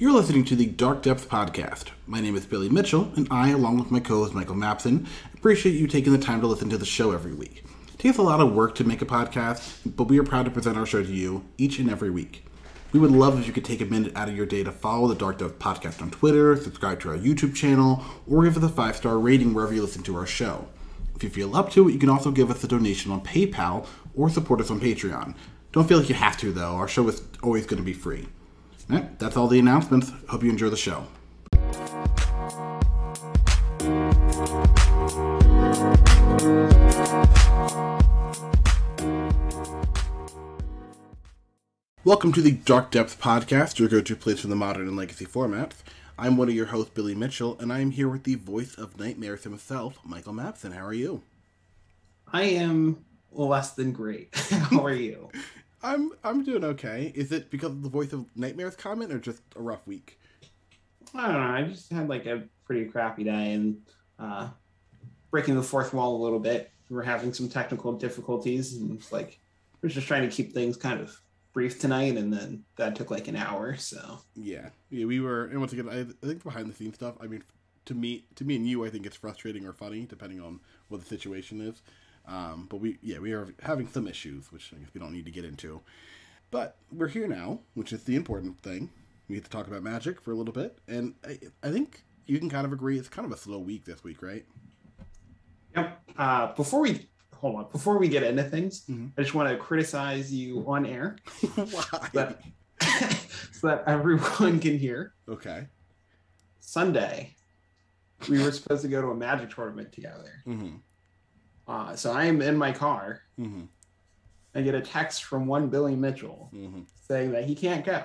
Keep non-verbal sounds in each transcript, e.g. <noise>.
You're listening to the Dark Depth Podcast. My name is Billy Mitchell, and I, along with my co host Michael Mapson, appreciate you taking the time to listen to the show every week. It takes a lot of work to make a podcast, but we are proud to present our show to you each and every week. We would love if you could take a minute out of your day to follow the Dark Depth Podcast on Twitter, subscribe to our YouTube channel, or give us a five star rating wherever you listen to our show. If you feel up to it, you can also give us a donation on PayPal or support us on Patreon. Don't feel like you have to, though. Our show is always going to be free. All right, that's all the announcements. Hope you enjoy the show. Welcome to the Dark Depth Podcast, your go to place for the modern and legacy formats. I'm one of your hosts, Billy Mitchell, and I'm here with the voice of Nightmares himself, Michael Mapson. How are you? I am less than great. <laughs> How are you? <laughs> I'm I'm doing okay. Is it because of the voice of Nightmares comment or just a rough week? I don't know. I just had like a pretty crappy day and uh, breaking the fourth wall a little bit. We're having some technical difficulties and it's like we're just trying to keep things kind of brief tonight, and then that took like an hour. So Yeah, yeah, we were, and once again, I, I think behind the scenes stuff. I mean, to me, to me and you, I think it's frustrating or funny depending on what the situation is. Um, but we, yeah, we are having some issues, which I guess we don't need to get into. But we're here now, which is the important thing. We get to talk about magic for a little bit, and I, I think you can kind of agree it's kind of a slow week this week, right? yep. Uh, before we hold on, before we get into things, Mhm. I just want to criticize you on air <laughs> Why? that, <laughs> so that everyone can hear. Okay. Sunday, we were supposed to go to a magic tournament together. Mm-hmm. Uh, so I am in my car. Mm-hmm. I get a text from one Billy Mitchell Mm-hmm. saying that he can't go.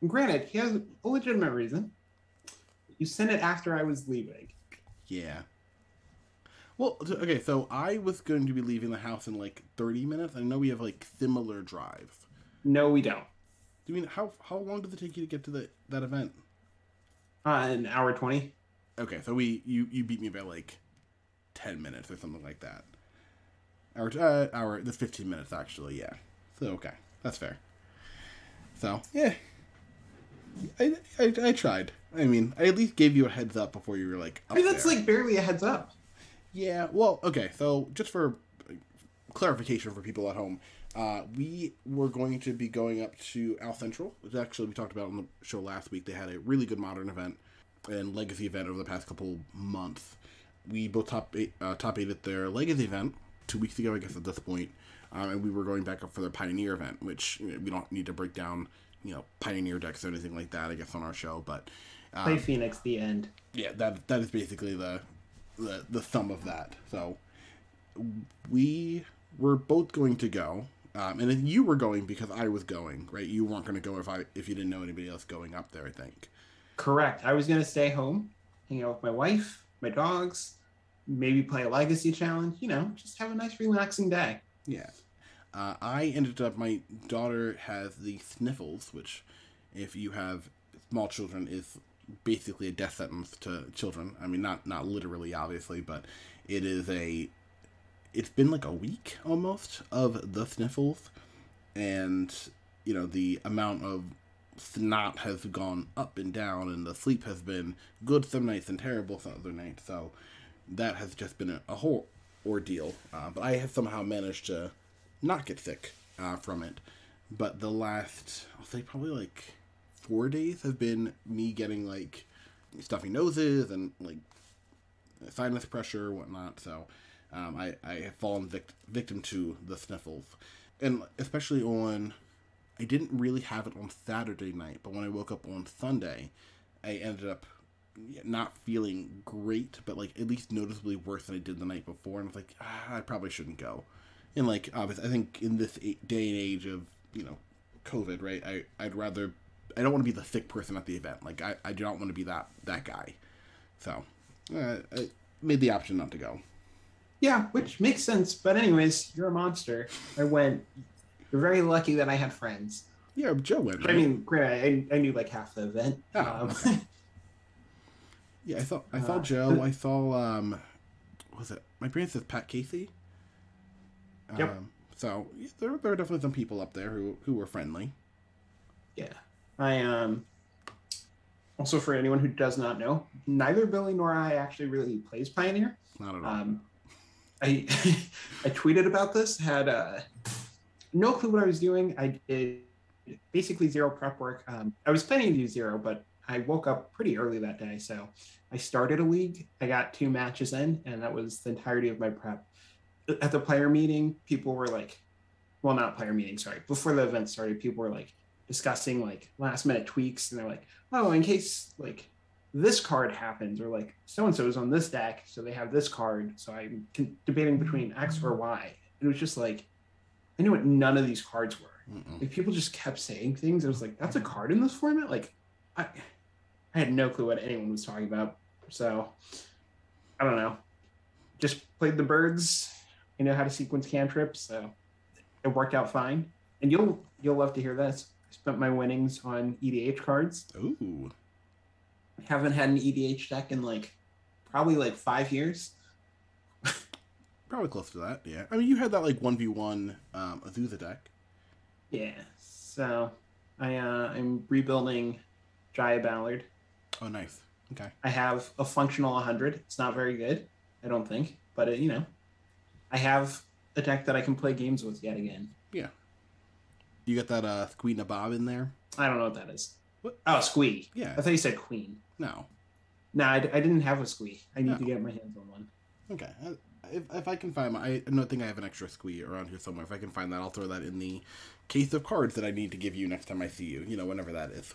And granted, he has a legitimate reason. You sent it after I was leaving. Yeah. Well, okay, so I was going to be leaving the house in like 30 minutes. I know we have like similar drives. No, we don't. Do you mean how how long does it take you to get to the that event? Uh, an hour 20. Okay, so we you you beat me by like 10 minutes or something like that. Hour uh hour that's 15 minutes actually, yeah. So okay, that's fair. So, yeah. I, I, I tried. I mean, I at least gave you a heads up before you were like. I mean, that's there. like barely a heads up. Yeah, well, okay, so just for clarification for people at home, uh, we were going to be going up to Al Central, which actually we talked about on the show last week. They had a really good modern event and legacy event over the past couple months. We both top eight, uh, top eight at their legacy event two weeks ago, I guess at this point, um, and we were going back up for the pioneer event, which you know, we don't need to break down, you know, pioneer decks or anything like that, I guess, on our show, but Play Phoenix, the end. yeah, that that is basically the the the sum of that. So we were both going to go, um, and then you were going because I was going, right? You weren't going to go if I if you didn't know anybody else going up there. I think. Correct. I was going to stay home, hang out with my wife, my dogs, maybe play a legacy challenge, you know, just have a nice, relaxing day. Yeah. Uh, I ended up. My daughter has the sniffles, which, if you have small children, is basically a death sentence to children. I mean, not not literally, obviously, but it is a. It's been like a week almost of the sniffles, and you know the amount of snot has gone up and down, and the sleep has been good some nights and terrible some other nights. So that has just been a, a whole ordeal. Uh, but I have somehow managed to not get sick uh, from it. But the last, I'll say probably like four days have been me getting like stuffy noses and like sinus pressure whatnot. So um, I, I have fallen vict- victim to the sniffles. And especially on, I didn't really have it on Saturday night, but when I woke up on Sunday, I ended up not feeling great, but like at least noticeably worse than I did the night before. And I was like, ah, I probably shouldn't go. And like, obviously, I think in this day and age of you know, COVID, right? I I'd rather I don't want to be the sick person at the event. Like I, I do not want to be that that guy. So uh, I made the option not to go. Yeah, which makes sense. But, anyways, you're a monster. I went. You're very lucky that I had friends. Yeah, Joe went. I mean, granted, I, I knew like half the event. Oh, um, okay. <laughs> yeah, I saw I saw uh, Joe. I saw um, was it my brain says Pat Casey. Yep. Um, so yeah, there, there are definitely some people up there who who were friendly. yeah, I um, Also, for anyone who does not know, neither Billy nor I actually really plays Pioneer. Not at all. Um, I <laughs> I tweeted about this. Had uh, no clue what I was doing. I did basically zero prep work. Um, I was planning to do zero, but I woke up pretty early that day, so I started a league. I got two matches in, and that was the entirety of my prep. At the player meeting, people were like, "Well, not player meeting, sorry." Before the event started, people were like discussing like last minute tweaks, and they're like, "Oh, in case like." this card happens or like so and so is on this deck so they have this card so i'm debating between x or y it was just like i knew what none of these cards were Mm-mm. like people just kept saying things. I was like, that's a card in this format? Like I I had no clue what anyone was talking about. So I don't know. Just played the birds. I know how to sequence cantrips, so it worked out fine. And you'll you'll love to hear this. I spent my winnings on EDH cards. Ooh. I haven't had an EDH deck in like probably like five years. <laughs> Probably close to that, yeah. I mean, you had that like 1v1 um, Azusa deck. Yeah. So I uh I'm rebuilding Jaya Ballard. Oh, nice. Okay. I have a functional 100. It's not very good, I don't think, but it, you know, I have a deck that I can play games with yet again. Yeah. You got that uh, Queen of Bob in there? I don't know what that is. What? Oh, Squee. Yeah. I thought you said Queen. No. No, I, d- I didn't have a Squee. I need No. to get my hands on one. Okay. Uh, If, if I can find my, I don't think I have an extra squee around here somewhere. If I can find that, I'll throw that in the case of cards that I need to give you next time I see you. You know, whenever that is.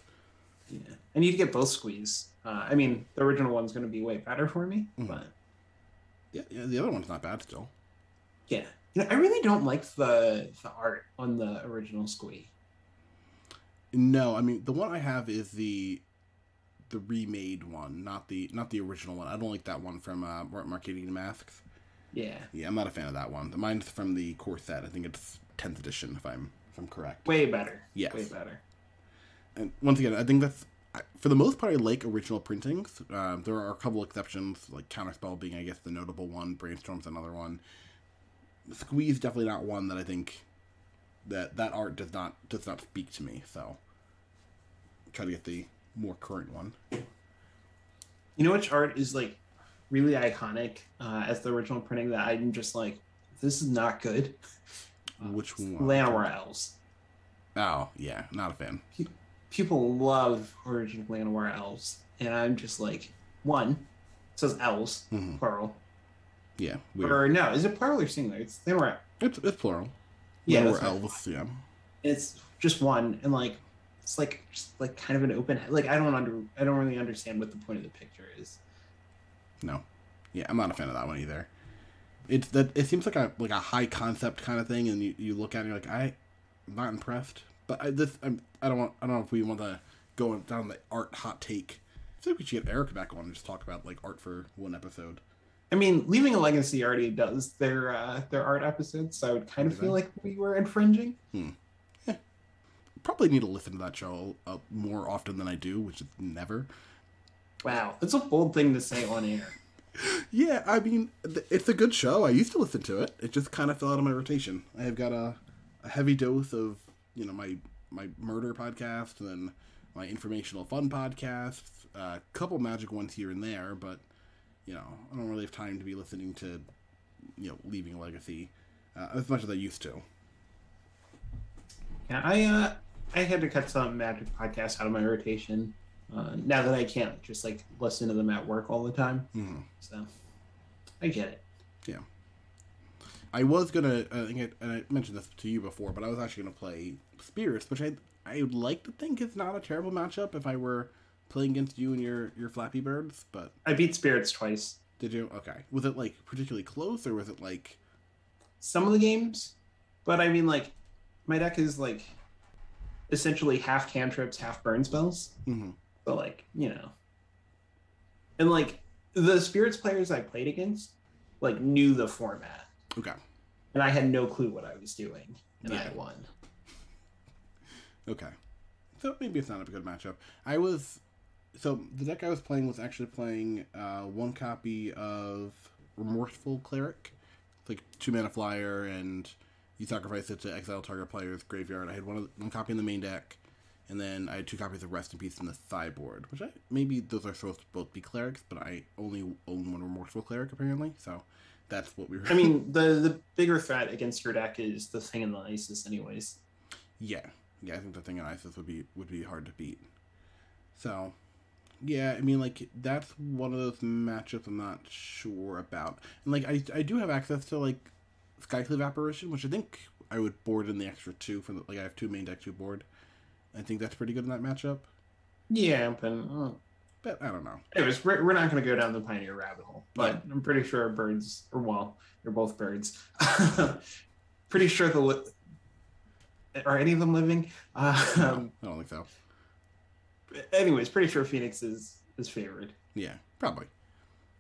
Yeah, I need to get both Squees. Uh, I mean, the original one's going to be way better for me, Mhm. but Yeah, yeah, the other one's not bad still. yeah, you know, I really don't like the the art on the original Squee. No, I mean the one I have is the the remade one, not the not the original one. I don't like that one from uh, Mar- Marketing Masks. Yeah, Yeah, I'm not a fan of that one. The mine's from the core set. I think it's 10th edition, if I'm if I'm correct. way better. Yes. way better. And once again, I think that's for the most part. I like original printings. Um, there are a couple exceptions, like Counterspell being, I guess, the notable one. Brainstorm's another one. Squee's definitely not one that I think that that art does not does not speak to me. So try to get the more current one. You know which art is like really iconic uh, as the original printing that I'm just like, this is not good. Uh, Which one? Llanowar Elves. Oh yeah, not a fan. People love original Llanowar Elves, and I'm just like, one, it says elves, Mhm. plural. Yeah, weird. Or no, is it plural or singular? It's Llanowar. It's it's plural. Yeah, elves. Yeah. It's just one, and like, it's like just like kind of an open. Like I don't under, I don't really understand what the point of the picture is. No. Yeah, I'm not a fan of that one either. It's that it seems like a like a high concept kind of thing, and you, you look at it, you're like, I, I'm not impressed. But I this I'm, I don't want I don't know if we want to go down the art hot take. I feel like we should get Eric back on and just talk about like art for one episode. I mean, leaving a legacy already does their uh, their art episodes, so I would kind of feel like we were infringing. Probably need to listen to that show uh, more often than I do, which is never. Wow, that's a bold thing to say on air. <laughs> Yeah, I mean, th- it's a good show. I used to listen to it. It just kind of fell out of my rotation. I have got a, a heavy dose of, you know, my my murder podcast, then my informational fun podcasts, a couple magic ones here and there, but you know, I don't really have time to be listening to, you know, leaving a legacy uh, as much as I used to. Yeah, I uh, I had to cut some magic podcasts out of my rotation. Uh, now that I can't just like listen to them at work all the time, Mhm. so I get it. Yeah, I was gonna, uh, I and I mentioned this to you before, but I was actually gonna play Spirits, which I I would like to think is not a terrible matchup if I were playing against you and your your Flappy Birds. But I beat spirits twice. did you? Okay, was it like particularly close, or was it like? Some of the games, but I mean like my deck is like essentially half cantrips, half burn spells. mhm. but like you know and like the spirits players i played against like knew the format Okay, and i had no clue what i was doing and Yeah. i won okay, so maybe it's not a good matchup. I was, so the deck I was playing was actually playing uh, one copy of Remorseful Cleric, it's like two mana flyer, and you sacrifice it to exile target player's graveyard. I had one of one copy in the main deck, And then I had two copies of Rest in Peace and the Sideboard, which I maybe those are supposed to both be clerics, but I only own one remorseful cleric apparently, so that's what we were. I mean, the the bigger threat against your deck is the thing in the ISIS, anyways. Yeah, yeah, I think the thing in ISIS would be would be hard to beat. So, yeah, I mean, like that's one of those matchups I'm not sure about, and like I I do have access to like Skyclave Apparition, which I think I would board in the extra two for the, like I have two main deck two board. I think that's pretty good in that matchup. Yeah, but uh, But I don't know. anyways, we're, we're not going to go down the Pioneer rabbit hole. But I'm pretty sure birds, or well, they're both birds. <laughs> pretty sure the are any of them living? Uh, No, um, I don't think so. anyways, pretty sure Phoenix is is favored. Yeah, probably.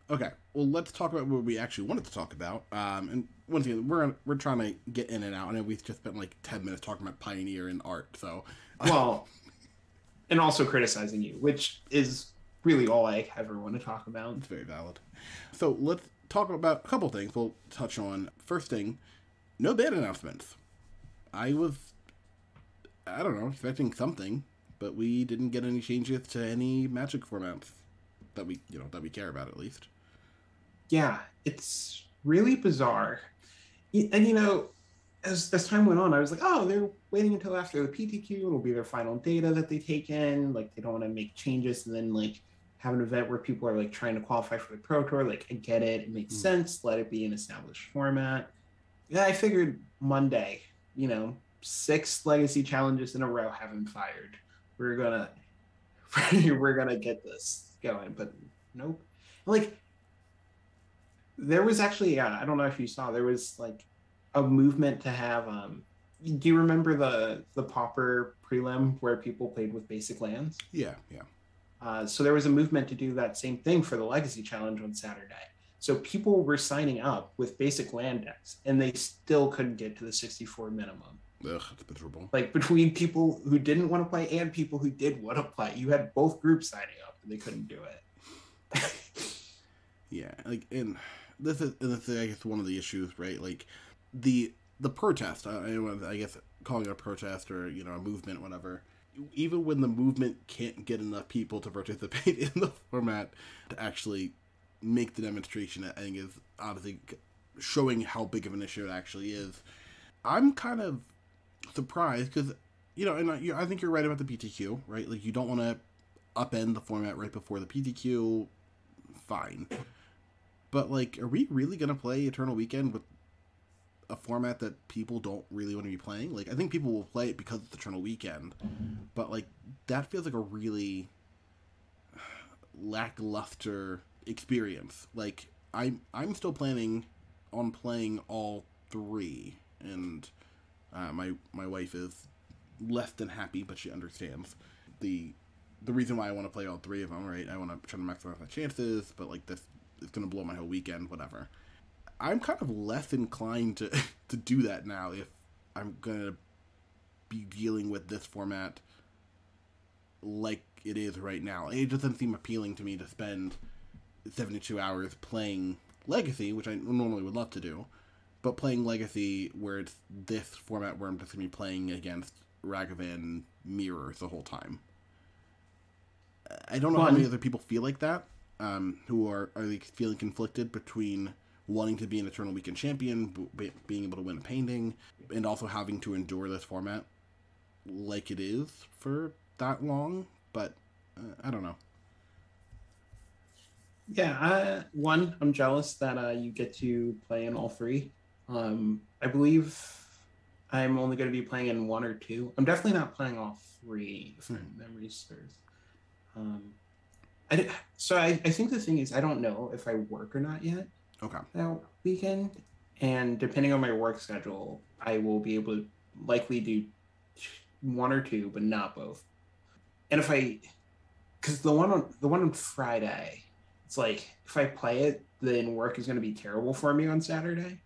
Okay, well, let's talk about what we actually wanted to talk about. Um, and once again, we're we're trying to get in and out, and we've just spent like ten minutes talking about Pioneer and art. So, Well, <laughs> and also criticizing you, which is really all I ever want to talk about. it's very valid. So let's talk about a couple things. We'll touch on first thing, no band announcements. I was, I don't know, expecting something, but we didn't get any changes to any Magic formats that we you know that we care about at least. yeah, it's really bizarre. And you know, as as time went on, I was like, oh, they're waiting until after the PTQ. It'll be their final data that they take in. Like they don't want to make changes and then like have an event where people are like trying to qualify for the Pro Tour. Like I get it, it makes Mm. sense. Let it be an established format. Yeah, I figured Monday, you know, six legacy challenges in a row haven't fired. We're gonna <laughs> we're gonna get this going, but nope. Like there was actually uh, I don't know if you saw there was like a movement to have um do you remember the the pauper prelim where people played with basic lands? Yeah, yeah. Uh, so there was a movement to do that same thing for the legacy challenge on Saturday. So people were signing up with basic land decks and they still couldn't get to the 64 minimum. Ugh, it's miserable. Like between people who didn't want to play and people who did want to play, you had both groups signing up and they couldn't do it. <laughs> Yeah, like and this is and this is I guess one of the issues, right? Like the the protest. I, I I guess calling it a protest or you know a movement, whatever. Even when the movement can't get enough people to participate <laughs> in the format to actually make the demonstration, I think is obviously showing how big of an issue it actually is. I'm kind of surprised because you know, and I, I think you're right about the PTQ, right? Like you don't want to upend the format right before the PTQ. Fine. But like, are we really gonna play Eternal Weekend with a format that people don't really want to be playing? Like, I think people will play it because it's Eternal Weekend, but like that feels like a really <sighs> lackluster experience. Like, I'm I'm still planning on playing all three, and uh, my my wife is less than happy, but she understands the the reason why I want to play all three of them. Right, I want to try to maximize my chances, but like this is gonna blow my whole weekend, whatever. I'm kind of less inclined to <laughs> to do that now if I'm gonna be dealing with this format like it is right now. It doesn't seem appealing to me to spend 72 hours playing Legacy, which I normally would love to do, but playing Legacy where it's this format where I'm just gonna be playing against Ragavan mirrors the whole time. I don't know how many other people feel like that, um, who are are like feeling conflicted between wanting to be an Eternal Weekend champion, b- being able to win a painting, and also having to endure this format like it is for that long. But uh, I don't know. Yeah, uh, one, I'm jealous that uh, you get to play in all three. Um, I believe I'm only going to be playing in one or two. I'm definitely not playing all three, if my memory serves. Um, I, so I, I think the thing is, I don't know if I work or not yet Okay. that weekend. And depending on my work schedule, I will be able to likely do one or two, but not both. And if I, because the one on the one on Friday, it's like if I play it, then work is going to be terrible for me on Saturday.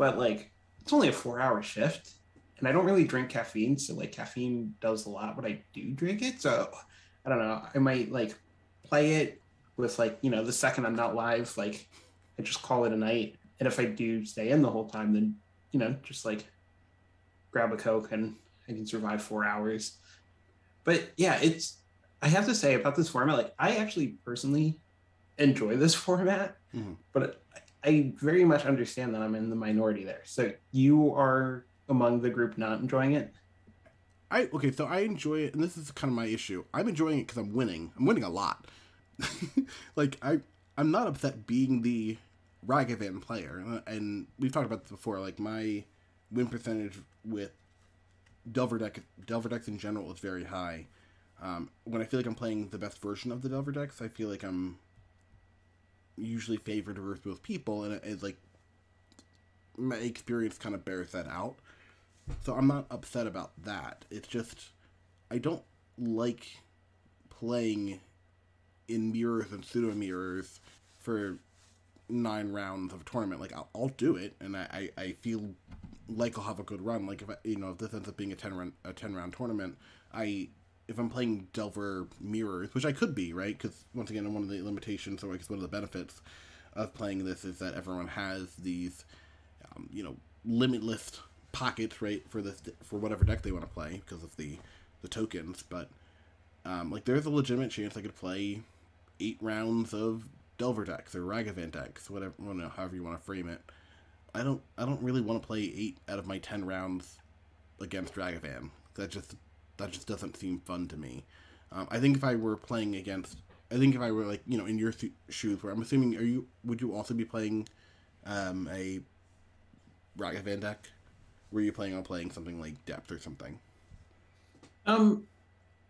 But like, it's only a four-hour shift, and I don't really drink caffeine, so like caffeine does a lot but I do drink it. So I don't know. I might like play it with like you know the second I'm not live, like I just call it a night. And if I do stay in the whole time, then you know just like grab a coke and I can survive four hours. but yeah, it's I have to say about this format, like I actually personally enjoy this <laughs> format, Mhm. but I very much understand that I'm in the minority there. So you are among the group not enjoying it. I okay, so I enjoy it, and this is kind of my issue. I'm enjoying it because I'm winning. I'm winning a lot. <laughs> like I, I'm not upset being the Ragavan player, uh, and we've talked about this before. Like my win percentage with Delver deck, Delver decks in general is very high. Um, when I feel like I'm playing the best version of the Delver decks, I feel like I'm usually favored versus both people, and it, it's like my experience kind of bears that out. So I'm not upset about that. It's just I don't like playing in mirrors and pseudo mirrors for nine rounds of tournament. Like I'll, I'll do it, and I, I, I feel like I'll have a good run. Like if I, you know if this ends up being a ten round a ten round tournament, I if I'm playing Delver mirrors, which I could be right, because once again, one of the limitations or I guess one of the benefits of playing this is that everyone has these, um, you know, limitless pockets right for this for whatever deck they want to play because of the the tokens. But um, like there's a legitimate chance I could play eight rounds of Delver decks or Ragavan decks, whatever, don't know, however you want to frame it. I don't, I don't really want to play eight out of my ten rounds against Ragavan. That just, that just doesn't seem fun to me. Um, I think if I were playing against, I think if I were like, you know, in your th- shoes, where I'm assuming, are you, would you also be playing um, a Ragavan deck? Were you planning on playing something like Depth or something? Um,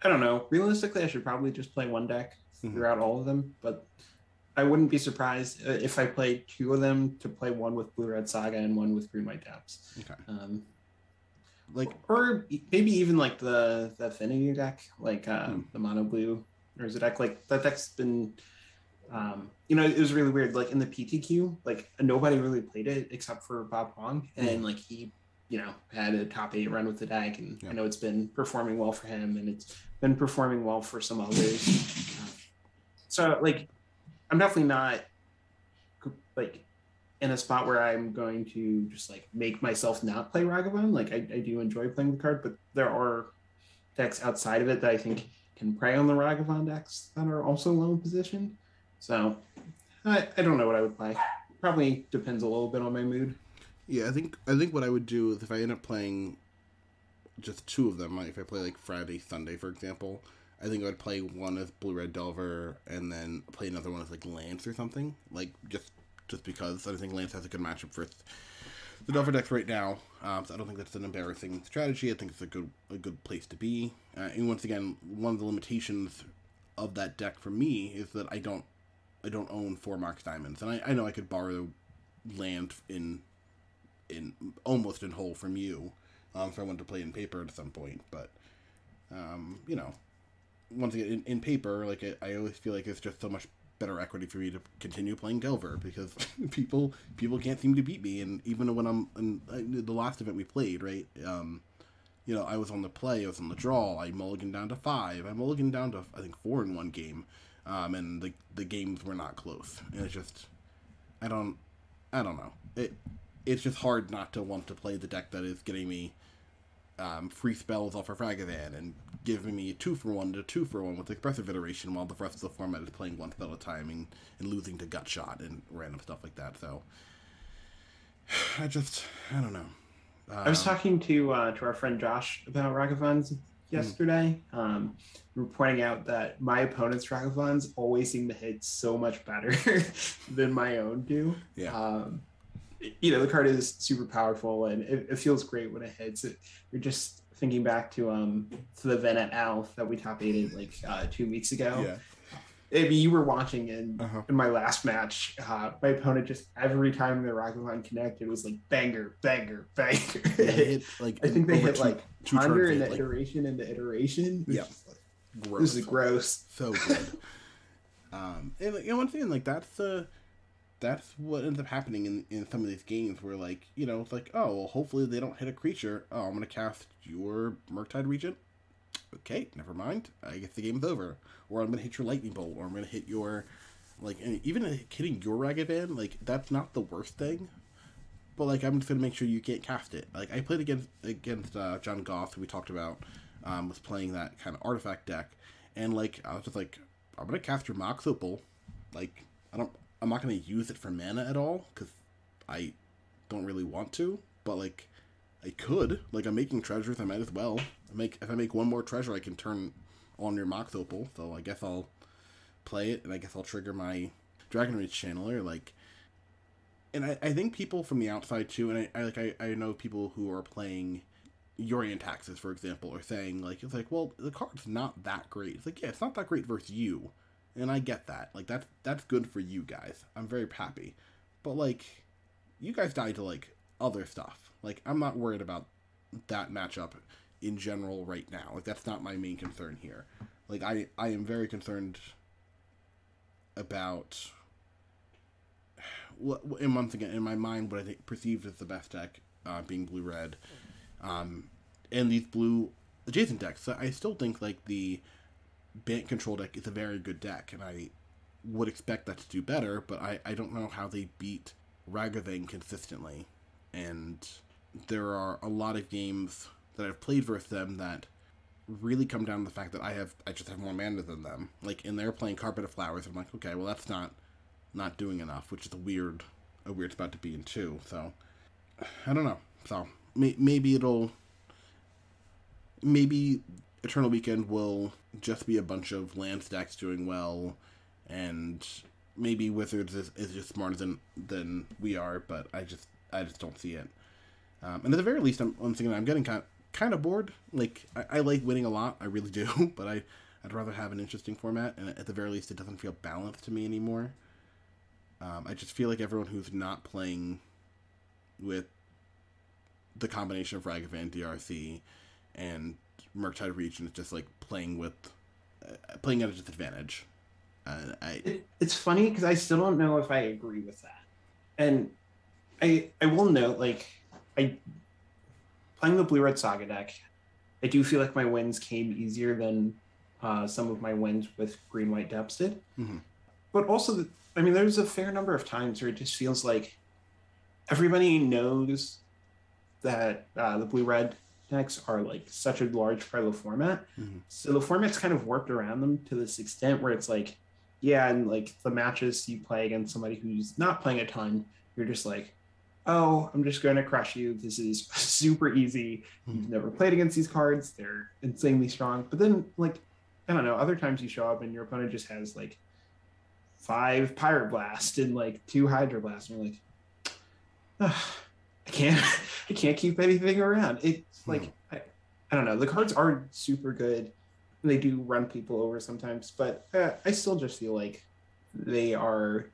I don't know. Realistically, I should probably just play one deck Mhm. throughout all of them, but I wouldn't be surprised uh, if I played two of them to play one with Blue Red Saga and one with Green White Depths. Okay. Um, Like, or maybe even like the the Affinity deck, like uh, Hmm. the Mono Blue or is it deck like that deck's been. Um, you know, it was really weird. Like in the PTQ, like nobody really played it except for Bob Huang, and like he, you know, had a top eight run with the deck, and Yeah. I know it's been performing well for him, and it's been performing well for some others. <laughs> So like, I'm definitely not like in a spot where I'm going to just like make myself not play Ragavan. Like I, I do enjoy playing the card, but there are decks outside of it that I think can prey on the Ragavan decks that are also low position. So I, I don't know what I would play. Probably depends a little bit on my mood. Yeah, I think I think what I would do is if I end up playing just two of them, like if I play like Friday, Sunday, for example, I think I would play one as Blue Red Delver and then play another one as like Lands or something. Like just just because I think Lands has a good matchup for the Delver decks right now. Um, so I don't think that's an embarrassing strategy. I think it's a good a good place to be. Uh, and once again, one of the limitations of that deck for me is that I don't I don't own four Mox Diamonds, and I, I know I could borrow land in in almost in whole from you um, if I wanted to play in paper at some point. But um, you know, once again, in, in paper, like I, I always feel like it's just so much better equity for me to continue playing Delver because <laughs> people people can't seem to beat me, and even when I'm in the last event we played, right? Um, you know, I was on the play, I was on the draw, I mulliganed down to five, I mulliganed down to I think four in one game, um, and the the games were not close, and it's just I don't I don't know it it's just hard not to want to play the deck that is getting me um, free spells off of Ragavan and giving me a two for one to two for one with expressive iteration while the rest of the format is playing one spell at a time and, and losing to gut shot and random stuff like that. So <sighs> I just I don't know. I was Um, talking to uh, to our friend Josh about Ragavans yesterday. Um, we were pointing out that my opponent's Ragavans always seem to hit so much better <laughs> than my own do. Yeah. Um, you know, the card is super powerful and it, it feels great when it hits. It, you're just thinking back to um to the Venet Alf that we top aided like uh, two weeks ago. yeah. I mean, you were watching in Uh-huh. in my last match. Uh, my opponent just every time the Ragavan connected was like banger, banger, <laughs> banger. Yeah, hit, like I think they hit two- like two turns, ponder in the hit, like, iteration and the iteration. Yeah. like, gross. This is gross. so good. <laughs> um, and like, you know, one thing like that's the that's what ends up happening in in some of these games where like you know it's like oh well hopefully they don't hit a creature. Oh, I'm gonna cast your Murktide Regent. Okay, never mind. I guess the game's over. Or I'm gonna hit your Lightning Bolt, or I'm gonna hit your like even hitting your ragged Ragavan. Like that's not the worst thing. But like I'm just gonna make sure you can't cast it. Like I played against against uh, John goth who we talked about um, was playing that kind of artifact deck, and like I was just like, I'm gonna cast your Mox Opal, like I don't, I'm not gonna use it for mana at all because I don't really want to, but like I could, like I'm making treasures, I might as well. I make if I make one more treasure, I can turn on your Mox Opal, so I guess I'll play it, and I guess I'll trigger my Dragon Rage channeler, like. And I, I think people from the outside too, and I, I like I, I know people who are playing Yorion taxes, for example, are saying like it's like, well, the card's not that great. It's like, yeah, it's not that great versus you, and I get that. Like that's that's good for you guys. I'm very happy, but like, you guys died to like other stuff. Like I'm not worried about that matchup in general right now. Like that's not my main concern here. Like I I am very concerned about <sighs> what and once again in my mind what I think perceived as the best deck uh, being blue red, um, and these blue adjacent decks. So I still think like the Bant control deck is a very good deck, and I would expect that to do better. But I I don't know how they beat Ragavan consistently, and there are a lot of games that I've played versus them that really come down to the fact that I have I just have more mana than them. Like and they're playing Carpet of Flowers. I'm like, okay, well that's not not doing enough, which is a weird a weird spot to be in too. So I don't know. So may, maybe it'll maybe Eternal Weekend will just be a bunch of land stacks doing well, and maybe Wizards is, is just smarter than than we are. But I just I just don't see it. Um, and at the very least, I'm, I'm getting kind of, kind of bored. Like I, I like winning a lot, I really do, <laughs> but I I'd rather have an interesting format, and at the very least, it doesn't feel balanced to me anymore. Um, I just feel like everyone who's not playing with the combination of Ragavan, DRC, and Murktide Regent is just like playing with uh, playing at a disadvantage. Uh, I, It, it's funny because I still don't know if I agree with that, and I I will note like I playing the blue red saga deck. I do feel like my wins came easier than uh, some of my wins with green white depths did. Mhm. But also, the, I mean, there's a fair number of times where it just feels like everybody knows that uh, the blue red decks are like such a large part of the format. Mhm. So the format's kind of warped around them to this extent where it's like, yeah, and like the matches you play against somebody who's not playing a ton, you're just like, oh, I'm just going to crush you. This is <laughs> super easy. You've never played against these cards. They're insanely strong. But then, like, I don't know, other times you show up and your opponent just has like five Pyroblast and like two Hydroblast. And you're like, "Ugh, I can't, <laughs> I can't keep anything around. It's like, I, I don't know. The cards are super good. They do run people over sometimes, but uh, I still just feel like they are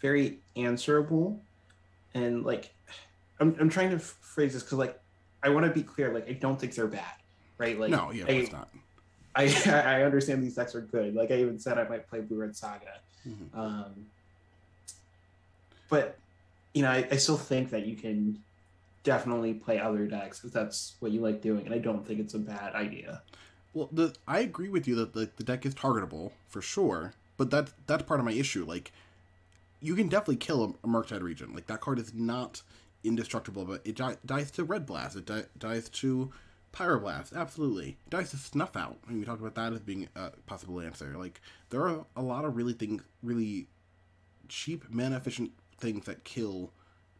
very answerable and like I'm, I'm trying to phrase this because like i want to be clear like i don't think they're bad right like no, yeah, I, it's not. I <laughs> i understand these decks are good like i even said i might play blue red saga Mhm. um but you know I, I still think that you can definitely play other decks if that's what you like doing and i don't think it's a bad idea Well, the I agree with you that the, the deck is targetable for sure, but that that's part of my issue. Like, you can definitely kill a, a Regent. Like that card is not indestructible, but it di- dies to Red Blast. It di- dies to Pyroblast. Absolutely, it dies to Snuff Out. I mean, we talked about that as being a possible answer. Like, there are a lot of really things, really cheap mana efficient things that kill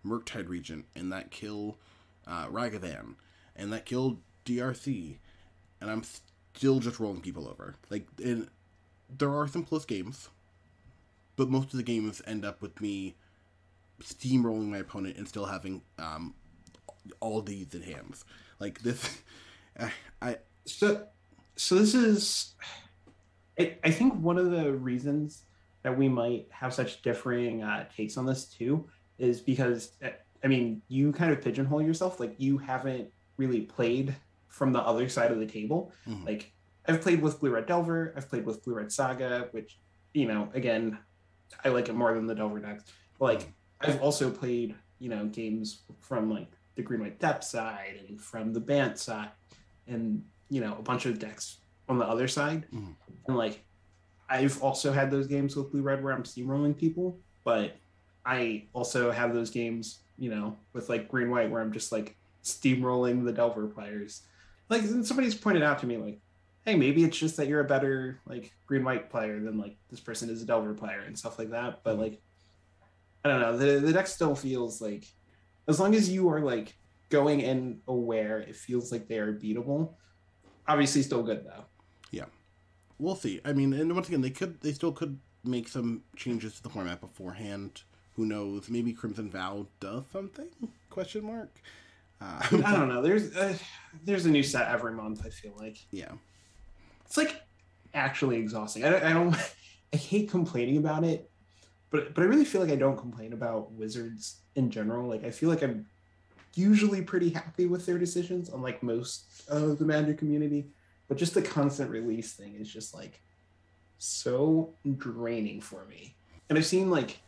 Murktide Regent and that kill uh, Ragavan and that kill DRC and I'm still just rolling people over. Like, and there are some close games, but most of the games end up with me steamrolling my opponent and still having um, all these in hands. Like this, <laughs> I, I so so this is I, I think one of the reasons that we might have such differing uh, takes on this too is because i mean you kind of pigeonhole yourself like you haven't really played from the other side of the table Mhm. like i've played with blue red delver i've played with blue red saga which you know again i like it more than the delver decks but like i've also played you know games from like the green white depth side and from the bant side and you know a bunch of decks on the other side Mhm. and like i've also had those games with blue red where i'm steamrolling people but i also have those games you know with like green white where i'm just like steamrolling the delver players like and somebody's pointed out to me like, hey, maybe it's just that you're a better like green white player than like this person is a Delver player and stuff like that. But like, I don't know. The the deck still feels like, as long as you are like going in aware, it feels like they are beatable. Obviously, still good though. Yeah, we'll see. I mean, and once again, they could, they still could make some changes to the format beforehand. Who knows? Maybe Crimson Vow does something? Question mark. Uh, I don't know. There's uh, there's a new set every month. I feel like yeah. it's like actually exhausting. I don't, I don't <laughs> I hate complaining about it, but but I really feel like I don't complain about Wizards in general. Like I feel like I'm usually pretty happy with their decisions, unlike most of the Magic community. But just the constant release thing is just like so draining for me. And I've seen like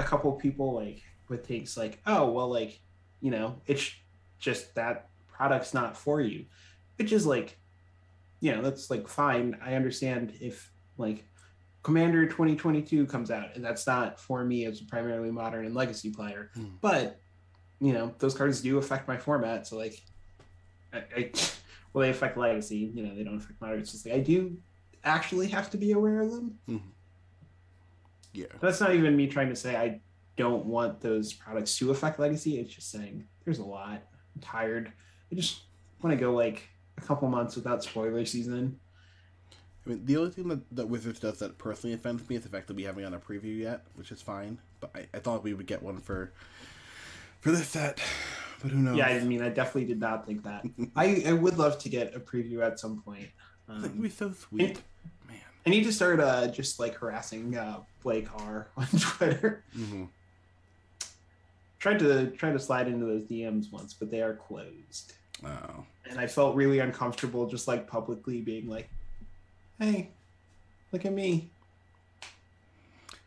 a couple people like with takes like, oh well, like you know, it's just that product's not for you, which is like, you know, that's like fine. I understand if like Commander 2022 comes out and that's not for me as a primarily modern and legacy player, Hmm. but you know, those cards do affect my format. So like, I, I well, they affect legacy. You know, they don't affect modern. It's just like I do actually have to be aware of them. Yeah. That's not even me trying to say I don't want those products to affect legacy. It's just saying there's a lot. I'm tired. I just want to go like a couple months without spoiler season. I mean, the only thing that, that Wizards does that personally offends me is the fact that we haven't gotten a preview yet, which is fine. But I, I thought we would get one for for this set. But who knows? Yeah, I mean, I definitely did not think that. <laughs> I, I would love to get a preview at some point. That would Um, be so sweet. Man. I need to start uh, just like harassing uh, Blake R <laughs> on Twitter. hmm tried to try to slide into those DMs once, but they are closed. Oh. and I felt really uncomfortable just like publicly being like, "Hey, look at me."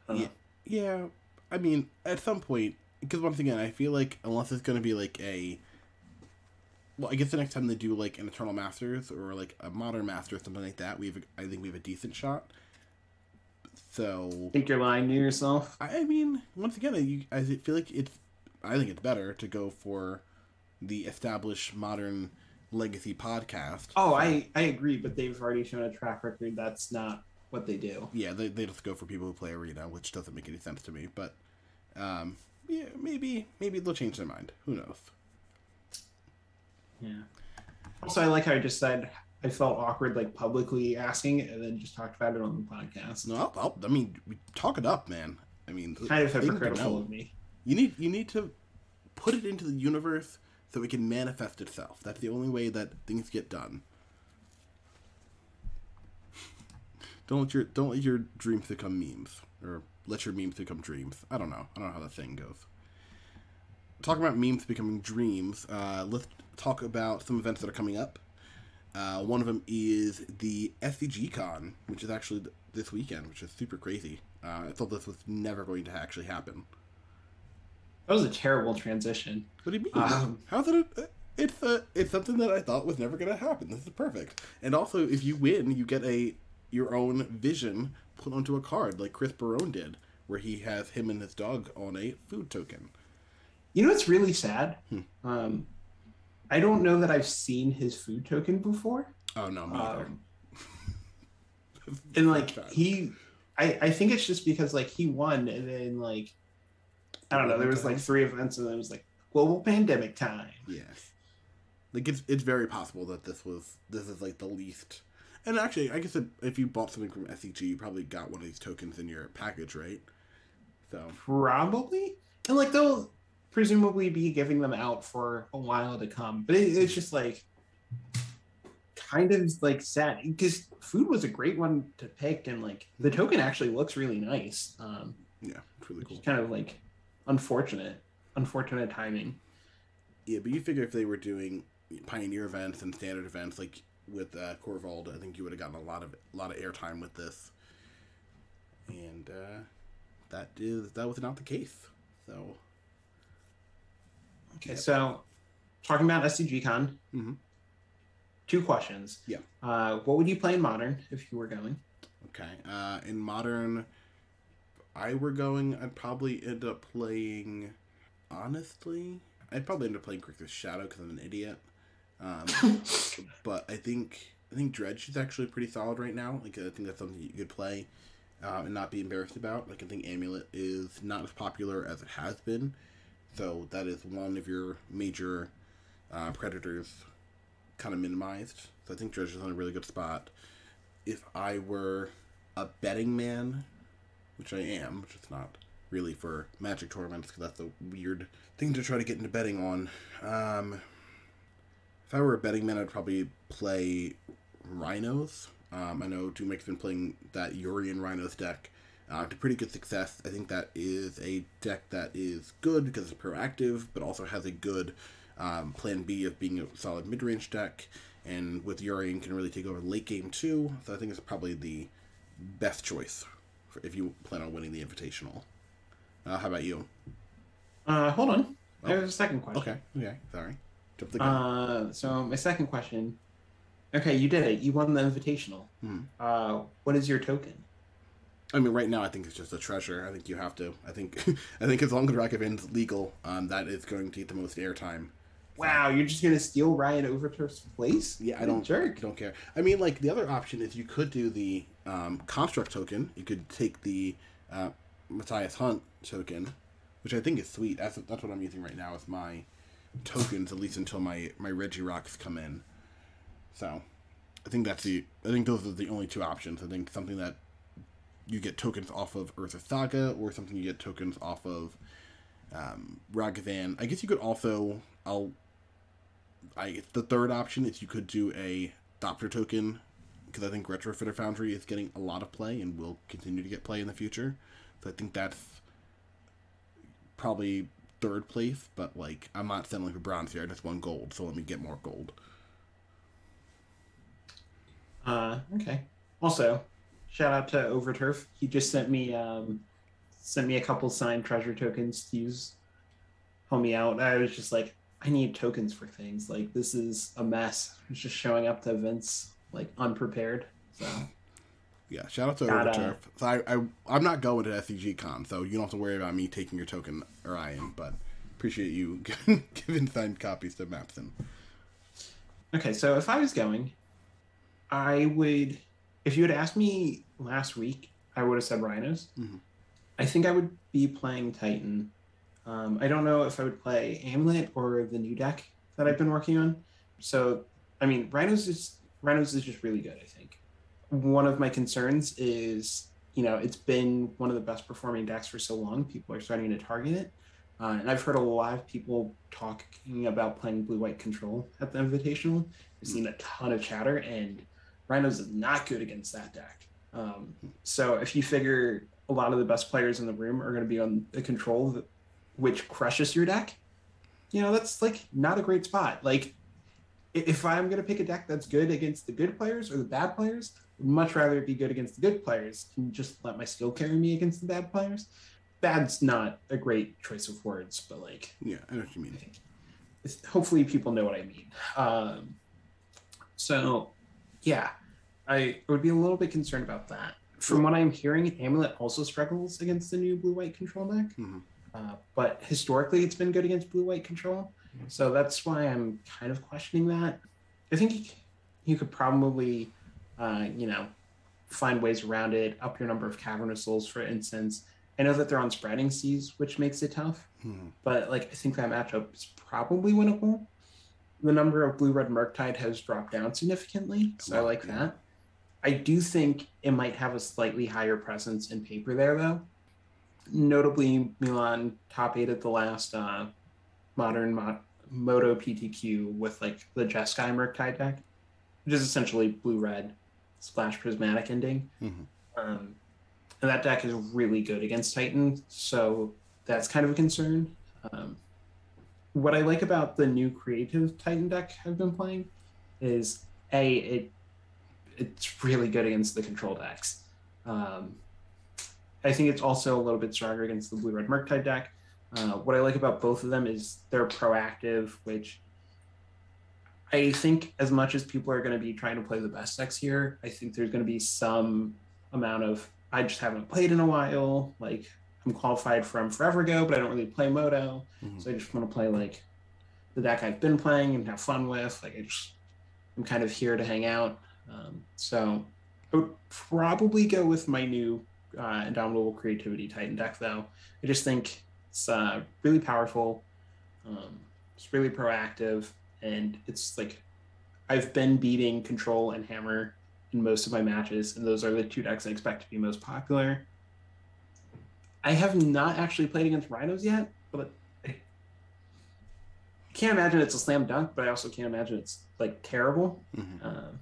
I don't. Yeah, I mean, at some point, because once again, I feel like unless it's going to be like a, well, I guess the next time they do like an Eternal Masters or like a Modern Master or something like that, we have, a, I think we have a decent shot. So, Think you're lying to yourself. I I mean, once again, I, you- I feel like it's, I think it's better to go for the established modern legacy podcast. Oh, I I agree, but they've already shown a track record that's not what they do. yeah, they, they just go for people who play arena, which doesn't make any sense to me. But, um, yeah, maybe maybe they'll change their mind. Who knows? Yeah. Also, I like how I just said I felt awkward like publicly asking, and then just talked about it on the podcast. No, I'll, I'll, I mean, we talk it up, man. I mean, Kind of they need to hypocritical of me. You need you need to put it into the universe so it can manifest itself. That's the only way that things get done. Don't let your don't let your dreams become memes, or let your memes become dreams. I don't know. I don't know how that thing goes. Talking about memes becoming dreams, uh, let's talk about some events that are coming up. Uh, one of them is the SCG Con, which is actually th- this weekend, which is super crazy. Uh, I thought this was never going to actually happen. That was a terrible transition. What do you mean? Um, How's it? A, it's a, it's something that I thought was never going to happen. This is perfect. And also, if you win, you get a your own vision put onto a card, like Chris Barone did, where he has him and his dog on a food token. You know what's really sad? Hmm. Um, I don't know that I've seen his food token before. Oh no, me either. Um, and like <laughs> he, I I think it's just because like he won, and then like I don't know, there was like three events, and then it was like global pandemic time. Yeah. Like it's it's very possible that this was this is like the least. And actually, I guess if, if you bought something from SCG, you probably got one of these tokens in your package, right? So Probably, and like they'll presumably be giving them out for a while to come. But it, it's just like kind of like sad because food was a great one to pick, and like the token actually looks really nice. Um, yeah, it's really cool. kind of like unfortunate, unfortunate timing. Yeah, but you figure if they were doing pioneer events and standard events like with uh, Corvald, I think you would have gotten a lot of a lot of airtime with this. And uh, that is that was not the case. So Okay, Yep. so talking about SCG Con, Mhm. two questions. Yeah. Uh, what would you play in modern if you were going? okay, uh, in modern, I were going. I'd probably end up playing. Honestly, I'd probably end up playing Grixis Shadow because I'm an idiot. Um, <laughs> but I think I think Dredge is actually pretty solid right now. Like I think that's something you could play uh, and not be embarrassed about. Like I think Amulet is not as popular as it has been, so that is one of your major uh, predators kind of minimized. So I think Dredge is in a really good spot. If I were a betting man, which I am, which is not really for Magic tournaments because that's a weird thing to try to get into betting on. Um, if I were a betting man, I'd probably play Rhinos. Um, I know Dumek's been playing that Yorion Rhinos deck uh, to pretty good success. I think that is a deck that is good because it's proactive, but also has a good um, plan B of being a solid mid range deck. And with Yorion, can really take over late game too. So I think it's probably the best choice for if you plan on winning the Invitational. Uh, how about you? Uh, hold on. Oh. Have a second question. Okay. Okay. Sorry. Jump the gun. Uh, so my second question. Okay, you did it. You won the invitational. Hmm. Uh, what is your token? I mean, right now I think it's just a treasure. I think you have to. I think. <laughs> I think as long as Ragavan's legal, um, that is going to get the most airtime. Wow, you're just gonna steal Ryan Overturf's place? Yeah, I don't jerk. don't care. I mean, like the other option is you could do the um, construct token. You could take the uh, Matthias Hunt token, which I think is sweet. That's that's what I'm using right now as my tokens, at least until my my Reggie rocks come in. So, I think that's the. I think those are the only two options. I think something that you get tokens off of Urza Saga, or something you get tokens off of um, Ragavan. I guess you could also. I'll I the third option is you could do a Thopter token because I think Retrofitter Foundry is getting a lot of play and will continue to get play in the future. So I think that's probably third place, but like I'm not settling for bronze here. I just won gold, so let me get more gold. Uh, okay. Also, shout out to Overturf. He just sent me um, sent me a couple signed treasure tokens to use. Help me out. I was just like, I need tokens for things. Like this is a mess. It's just showing up to events like unprepared. So Yeah, shout out to Gotta- Overturf. So I, I I'm not going to SCG Con, so you don't have to worry about me taking your token, or I am. But appreciate you <laughs> giving signed copies to Mapson. Okay, so if I was going, I would. If you had asked me last week, I would have said Rhinos. Mhm. I think I would be playing Titan. Um, I don't know if I would play Amulet or the new deck that I've been working on. So, I mean, Rhinos is Rhinos is just really good. I think one of my concerns is, you know, it's been one of the best performing decks for so long. People are starting to target it. Uh, and I've heard a lot of people talking about playing blue white control at the Invitational. I've seen a ton of chatter, and Rhinos is not good against that deck. Um, so if you figure a lot of the best players in the room are going to be on the control, that, which crushes your deck, you know that's like not a great spot. Like if I'm going to pick a deck that's good against the good players or the bad players, I'd much rather it be good against the good players and just let my skill carry me against the bad players. Bad's not a great choice of words, but like Yeah, I know what you mean. hopefully people know what I mean. Um, so, yeah, I would be a little bit concerned about that. From what I'm hearing, Amulet also struggles against the new blue white control deck, Mhm. uh, but historically it's been good against blue white control. So that's why I'm kind of questioning that. I think you, could probably, uh, you know, find ways around it, up your number of caverns of souls, for instance. I know that they're on spreading seas, which makes it tough Mhm. but like I think that matchup is probably winnable. The number of blue red Murktide has dropped down significantly, so I like that. I do think it might have a slightly higher presence in paper there, though. Notably, Milan top eight at the last uh, modern mo- Moto PTQ with like the Jeskai Murktide deck, which is essentially blue red splash prismatic ending. Mhm. Um, and that deck is really good against Titan, so that's kind of a concern. Um, what I like about the new creative Titan deck I've been playing is a it it's really good against the control decks. Um, I think it's also a little bit stronger against the blue red Murktide deck. Uh, what I like about both of them is they're proactive, which I think as much as people are going to be trying to play the best decks here, I think there's going to be some amount of I just haven't played in a while. Like I'm qualified from forever ago, but I don't really play Moto, Mhm. so I just want to play like the deck I've been playing and have fun with. Like I just I'm kind of here to hang out. Um, so I would probably go with my new uh, Indomitable Creativity Titan deck, though. I just think it's uh, really powerful. Um, it's really proactive, and it's like I've been beating Control and Hammer in most of my matches, and those are the two decks I expect to be most popular. I have not actually played against Rhinos yet, but I can't imagine it's a slam dunk, but I also can't imagine it's like terrible. Mhm. Um,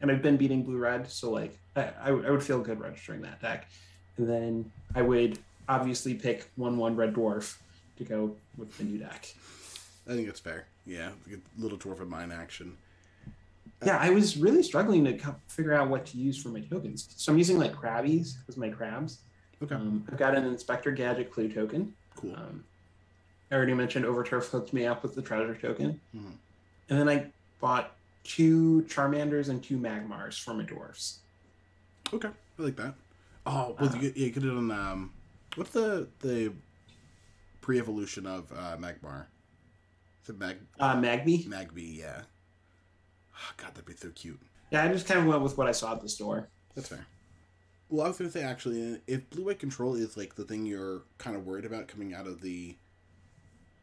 and I've been beating blue red, so like I, I, I would feel good registering that deck. And then I would obviously pick one one red dwarf to go with the new deck. I think it's fair. Yeah, get little dwarf of mine action. Yeah, I was really struggling to co- figure out what to use for my tokens. So I'm using like Krabbies as my crabs. Okay, Um, I've got an Inspector Gadget Clue token. cool. Um, I already mentioned Overturf hooked me up with the treasure token. Mhm. And then I bought two Charmanders and two Magmars for my dwarfs. Okay, I like that. Oh, well, Uh, you, you could have done. Um, what's the the pre-evolution of uh, Magmar? Is it Mag Uh, Magby. Magby? Yeah. Oh, God, that'd be so cute. Yeah, I just kind of went with what I saw at the store. That's fair. Well, I was gonna say actually, if blue white control is like the thing you're kind of worried about coming out of the,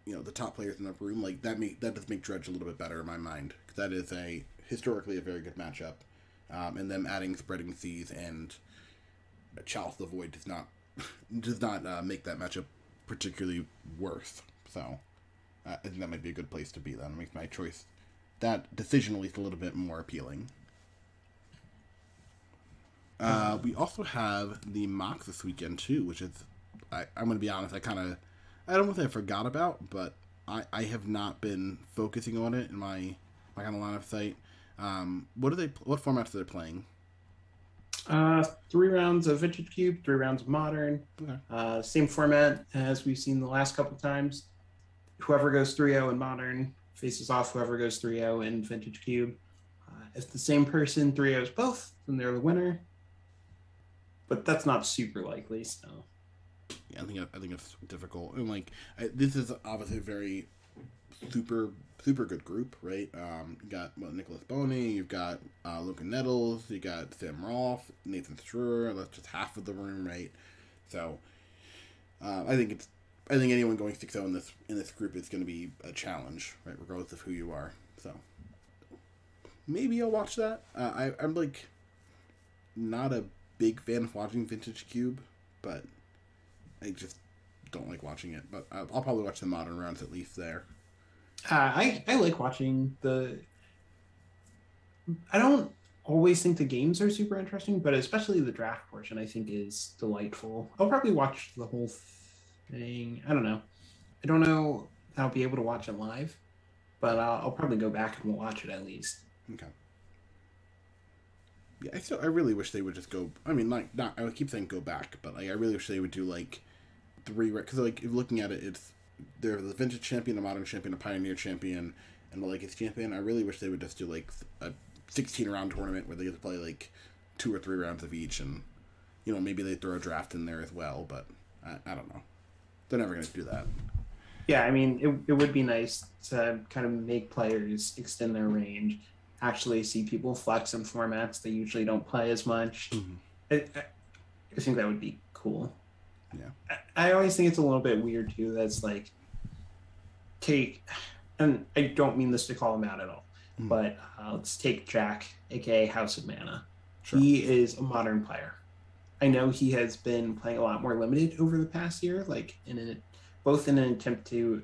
you know, the top players in the room, like that make that does make Dredge a little bit better in my mind that is a historically a very good matchup, um, and them adding spreading seas and Chalice of the Void does not <laughs> does not uh, make that matchup particularly worse. So, uh, I think that might be a good place to be. Then it makes my choice that decision at least a little bit more appealing. Uh, we also have the mock this weekend too, which is I, I'm going to be honest, I kind of I don't know if I forgot about, but I, I have not been focusing on it in my my kind of line of sight. Um, what are they? What formats are they playing? Uh, three rounds of Vintage Cube, three rounds of Modern. Okay. Uh, same format as we've seen the last couple times. Whoever goes 3 0 in Modern faces off whoever goes 3 0 in Vintage Cube. Uh, if the same person 3 0s both, then they're the winner. But that's not super likely, so. Yeah, I think I think it's difficult, and like I, this is obviously a very super super good group, right? Um, you got well, Nicholas Boney, you've got uh, Luca Nettles, you got Sam Rolfe, Nathan Steuer. That's just half of the room, right? So uh, I think it's I think anyone going six zero in this in this group is going to be a challenge, right? Regardless of who you are. So maybe I'll watch that. Uh, I I'm like not a big fan of watching Vintage Cube, but I just don't like watching it. But I'll, I'll probably watch the modern rounds at least there. Uh, I, I like watching the. I don't always think the games are super interesting, but especially the draft portion, I think is delightful. I'll probably watch the whole thing. I don't know. I don't know if I'll be able to watch it live, but I'll, I'll probably go back and watch it at least. Okay. Yeah, I still I really wish they would just go. I mean, like not I keep saying go back, but like I really wish they would do like three because like looking at it, it's they're the vintage champion, a modern champion, a pioneer champion, and a legacy champion. I really wish they would just do like a sixteen round tournament where they get to play like two or three rounds of each, and you know maybe they throw a draft in there as well. But I, I don't know. They're never gonna do that. Yeah, I mean, it, it would be nice to kind of make players extend their range, actually see people flex in formats they usually don't play as much. Mm-hmm. I, I, I think that would be cool. Yeah. I, I always think it's a little bit weird too. That's like take, and I don't mean this to call him out at all, Mhm. but uh, let's take Jack, aka House of Mana. Sure. He is a modern player. I know he has been playing a lot more limited over the past year, like in an both in an attempt to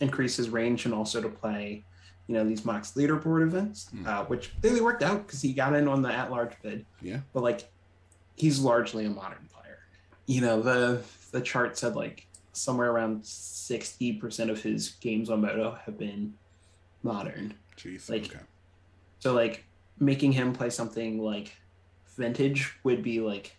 increase his range and also to play, you know, these Mox leaderboard events, Mm. uh, which really worked out because he got in on the at-large bid Yeah. but like he's largely a modern player. You know, the the chart said like somewhere around sixty percent of his games on Moto have been modern. Jeez. Like- okay. So like making him play something like vintage would be like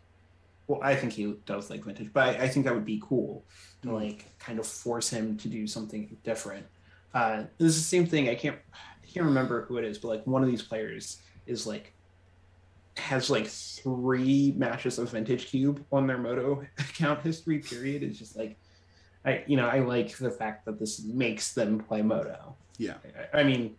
well, I think he does like vintage, but I, I think that would be cool to Mm. like kind of force him to do something different. Uh, this is the same thing. I can't I can't remember who it is, but like one of these players is like has like three matches of vintage cube on their moto <laughs> account history period is just like i you know i like the fact that this makes them play moto Yeah. i, I mean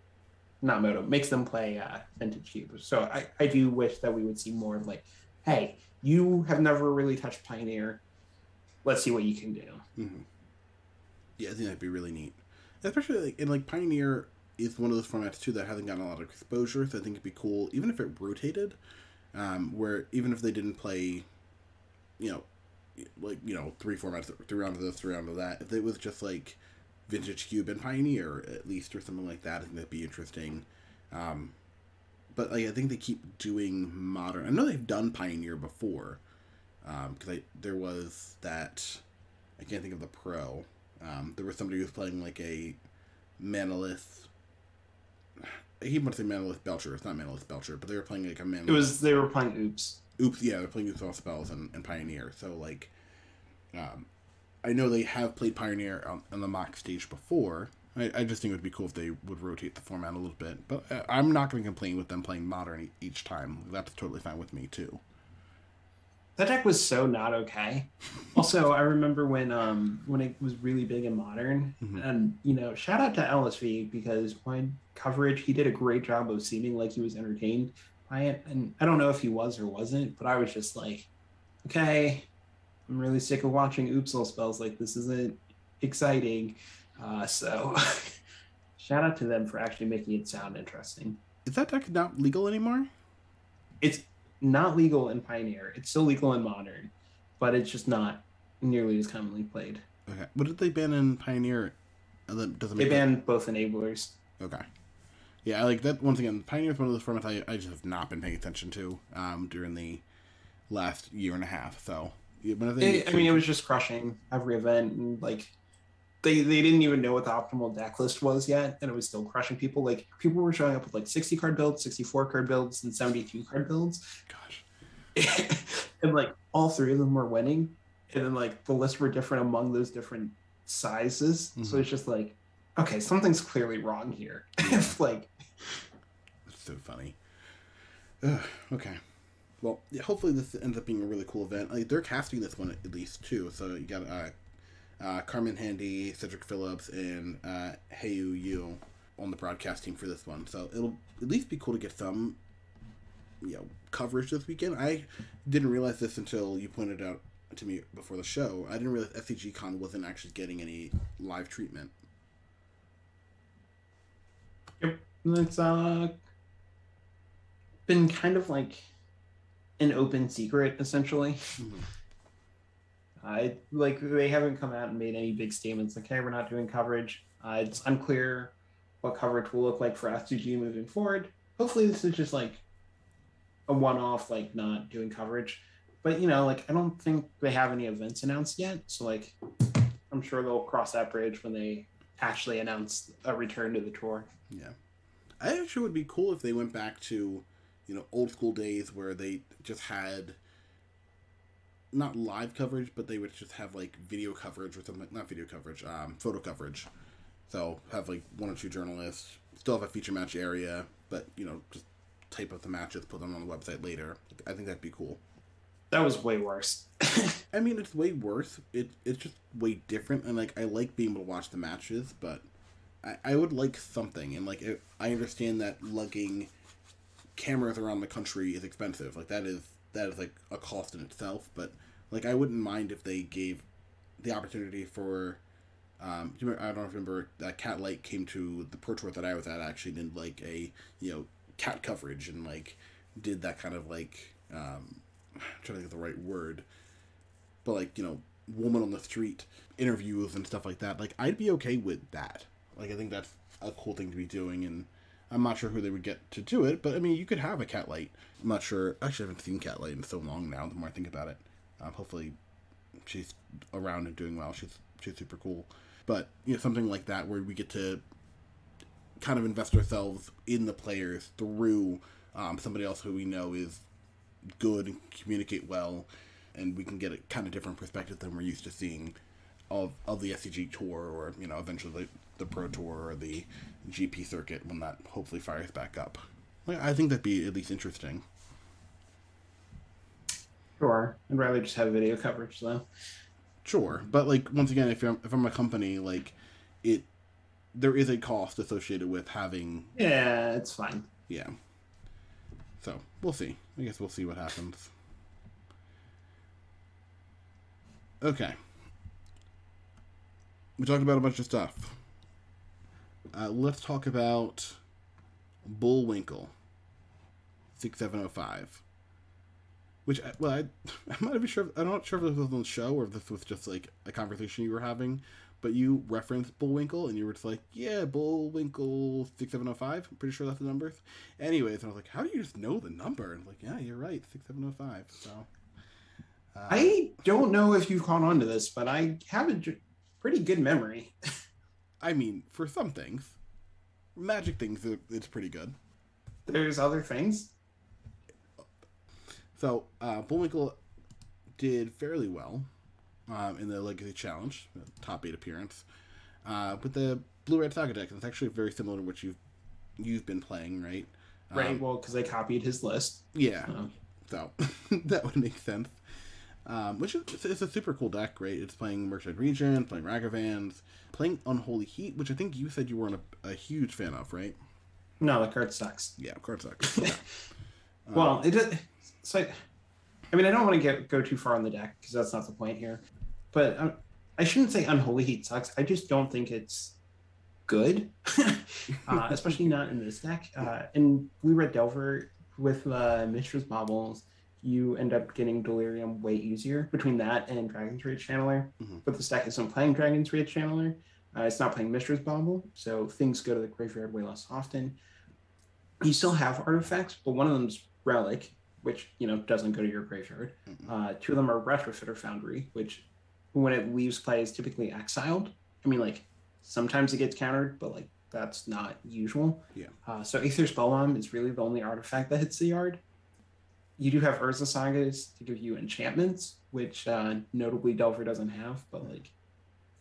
not Moto makes them play uh, Vintage Cube. So I, I do wish that we would see more of like, hey, you have never really touched Pioneer. Let's see what you can do. Mm-hmm. Yeah, I think that'd be really neat, especially like in like Pioneer is one of those formats too that hasn't gotten a lot of exposure. So I think it'd be cool, even if it rotated, um, where even if they didn't play, you know, like you know three four formats, three rounds of this, three rounds of that. If it was just like Vintage Cube and Pioneer at least, or something like that, I think that'd be interesting. Um, but like, I think they keep doing modern. I know they've done Pioneer before, because um, there was that. I can't think of the pro. Um, there was somebody who was playing like a Manalith. He wants to say Manalith Belcher. It's not Manalith Belcher, but they were playing like a Manalith. It was they were playing Oops. Oops, yeah, they're playing Oops all spells and, and Pioneer. So like, um, I know they have played Pioneer on, on the mock stage before. I, I just think it would be cool if they would rotate the format a little bit. But uh, I'm not going to complain with them playing modern each time. That's totally fine with me too. That deck was so not okay. <laughs> Also, I remember when um when it was really big in modern, mm-hmm. and you know, shout out to LSV because when coverage, he did a great job of seeming like he was entertained by it. And I don't know if he was or wasn't, but I was just like, okay, I'm really sick of watching Oops all spells. Like this isn't exciting. Uh, so <laughs> shout out to them for actually making it sound interesting. Is that deck not legal anymore? It's not legal in Pioneer. It's still legal in Modern, but it's just not nearly as commonly played. Okay. What did they ban in Pioneer? Doesn't they banned both enablers. Okay. Yeah, I like that. Once again, Pioneer is one of those formats I, I just have not been paying attention to um, during the last year and a half. So, it, I mean, it was just crushing every event, and like they they didn't even know what the optimal deck list was yet, and it was still crushing people. Like people were showing up with like sixty card builds, sixty four card builds, and seventy two card builds. Gosh, <laughs> and like all three of them were winning, and then like the lists were different among those different sizes. Mm-hmm. So it's just like, okay, something's clearly wrong here. <laughs> if like, it's so funny. Ugh, okay. Well, yeah, hopefully this ends up being a really cool event. Like, they're casting this one at least too, so you got uh, uh, Carmen Handy, Cedric Phillips, and uh, Heyu Yu on the broadcast team for this one. So it'll at least be cool to get some, you know, coverage this weekend. I didn't realize this until you pointed out to me before the show. I didn't realize SCG Con wasn't actually getting any live treatment. Yep, it's uh been kind of like an open secret essentially. Mm-hmm. I like they haven't come out and made any big statements like, "Hey, we're not doing coverage." Uh, it's unclear what coverage will look like for SCG moving forward. Hopefully, this is just like a one-off, like not doing coverage. But you know, like I don't think they have any events announced yet. So like, I'm sure they'll cross that bridge when they actually announce a return to the tour. Yeah, I actually would be cool if they went back to, you know, old school days where they just had not live coverage, but they would just have like video coverage or something. Not video coverage, um, photo coverage. So have like one or two journalists. Still have a feature match area, but you know, just type up the matches, put them on the website later. I think that'd be cool. That was way worse. <laughs> I mean, it's way worse. It it's just way different, and like I like being able to watch the matches, but I, would like something. And like it, I understand that lugging cameras around the country is expensive. Like that is that is like a cost in itself. But like I wouldn't mind if they gave the opportunity for. Um, I don't remember that Cat Light came to the Pro Tour that I was at. Actually, did like a you know cat coverage and like did that kind of like um, I'm trying to of the right word, but like you know woman on the street interviews and stuff like that. Like I'd be okay with that. Like I think that's a cool thing to be doing and I'm not sure who they would get to do it, but I mean, you could have a cat light. I'm not sure. Actually, I haven't seen cat light in so long now. The more I think about it, um, hopefully, she's around and doing well. She's she's super cool. But you know, something like that where we get to kind of invest ourselves in the players through um, somebody else who we know is good and communicate well, and we can get a kind of different perspective than we're used to seeing of of the SCG tour or you know eventually the Pro Tour or the GP circuit when that hopefully fires back up. I think that'd be at least interesting. Sure, I'd rather just have video coverage though. Sure, but like once again, if I'm if I'm a company, like it there is a cost associated with having Yeah, it's fine. yeah. So we'll see. I guess we'll see what happens. Okay. We talked about a bunch of stuff. Uh, let's talk about Bullwinkle. Six seven oh five. Which, I- well, I, <laughs> I'm not even sure. If, I'm not sure if this was on the show or if this was just like a conversation you were having. But you referenced Bullwinkle, and you were just like, "Yeah, Bullwinkle six seven zero five. I'm pretty sure that's the numbers." Anyways, and I was like, "How do you just know the number?" And I'm like, "Yeah, you're right, six seven zero five. So, uh, I don't know if you've caught on to this, but I have a pretty good memory. <laughs> I mean, for some things, magic things, it's pretty good. There's other things. So, uh, Bullwinkle did fairly well um, in the Legacy Challenge, top eight appearance, uh, with the Blue Red Saga deck. And it's actually very similar to what you've you've been playing, right? Right. Um, well, because I copied his list. yeah. Um, So <laughs> that would make sense. Um, which is it's, it's a super cool deck, right? It's playing Murktide Regent, playing Ragavans, playing Unholy Heat, which I think you said you weren't a, a huge fan of, right? no, the card sucks. Yeah, card sucks. <laughs> Yeah. <laughs> Well, it does. So, I, I mean, I don't want to get go too far on the deck because that's not the point here. But um, I shouldn't say Unholy Heat sucks. I just don't think it's good, <laughs> uh, especially not in this deck. Uh, and we read Delver with uh, Mishra's Baubles. You end up getting Delirium way easier between that and Dragon's Rage Channeler. Mhm. But the deck isn't playing Dragon's Rage Channeler. Uh, it's not playing Mishra's Bauble, so things go to the graveyard way less often. You still have artifacts, but one of them's Relic, which you know doesn't go to your graveyard. Mhm. Uh, two of them are Retrofitter Foundry, which when it leaves play is typically exiled. I mean, like sometimes it gets countered, but like that's not usual. Yeah. Uh, so Aether Spellbomb is really the only artifact that hits the yard. You do have Urza Sagas to give you enchantments, which uh, notably Delver doesn't have, but like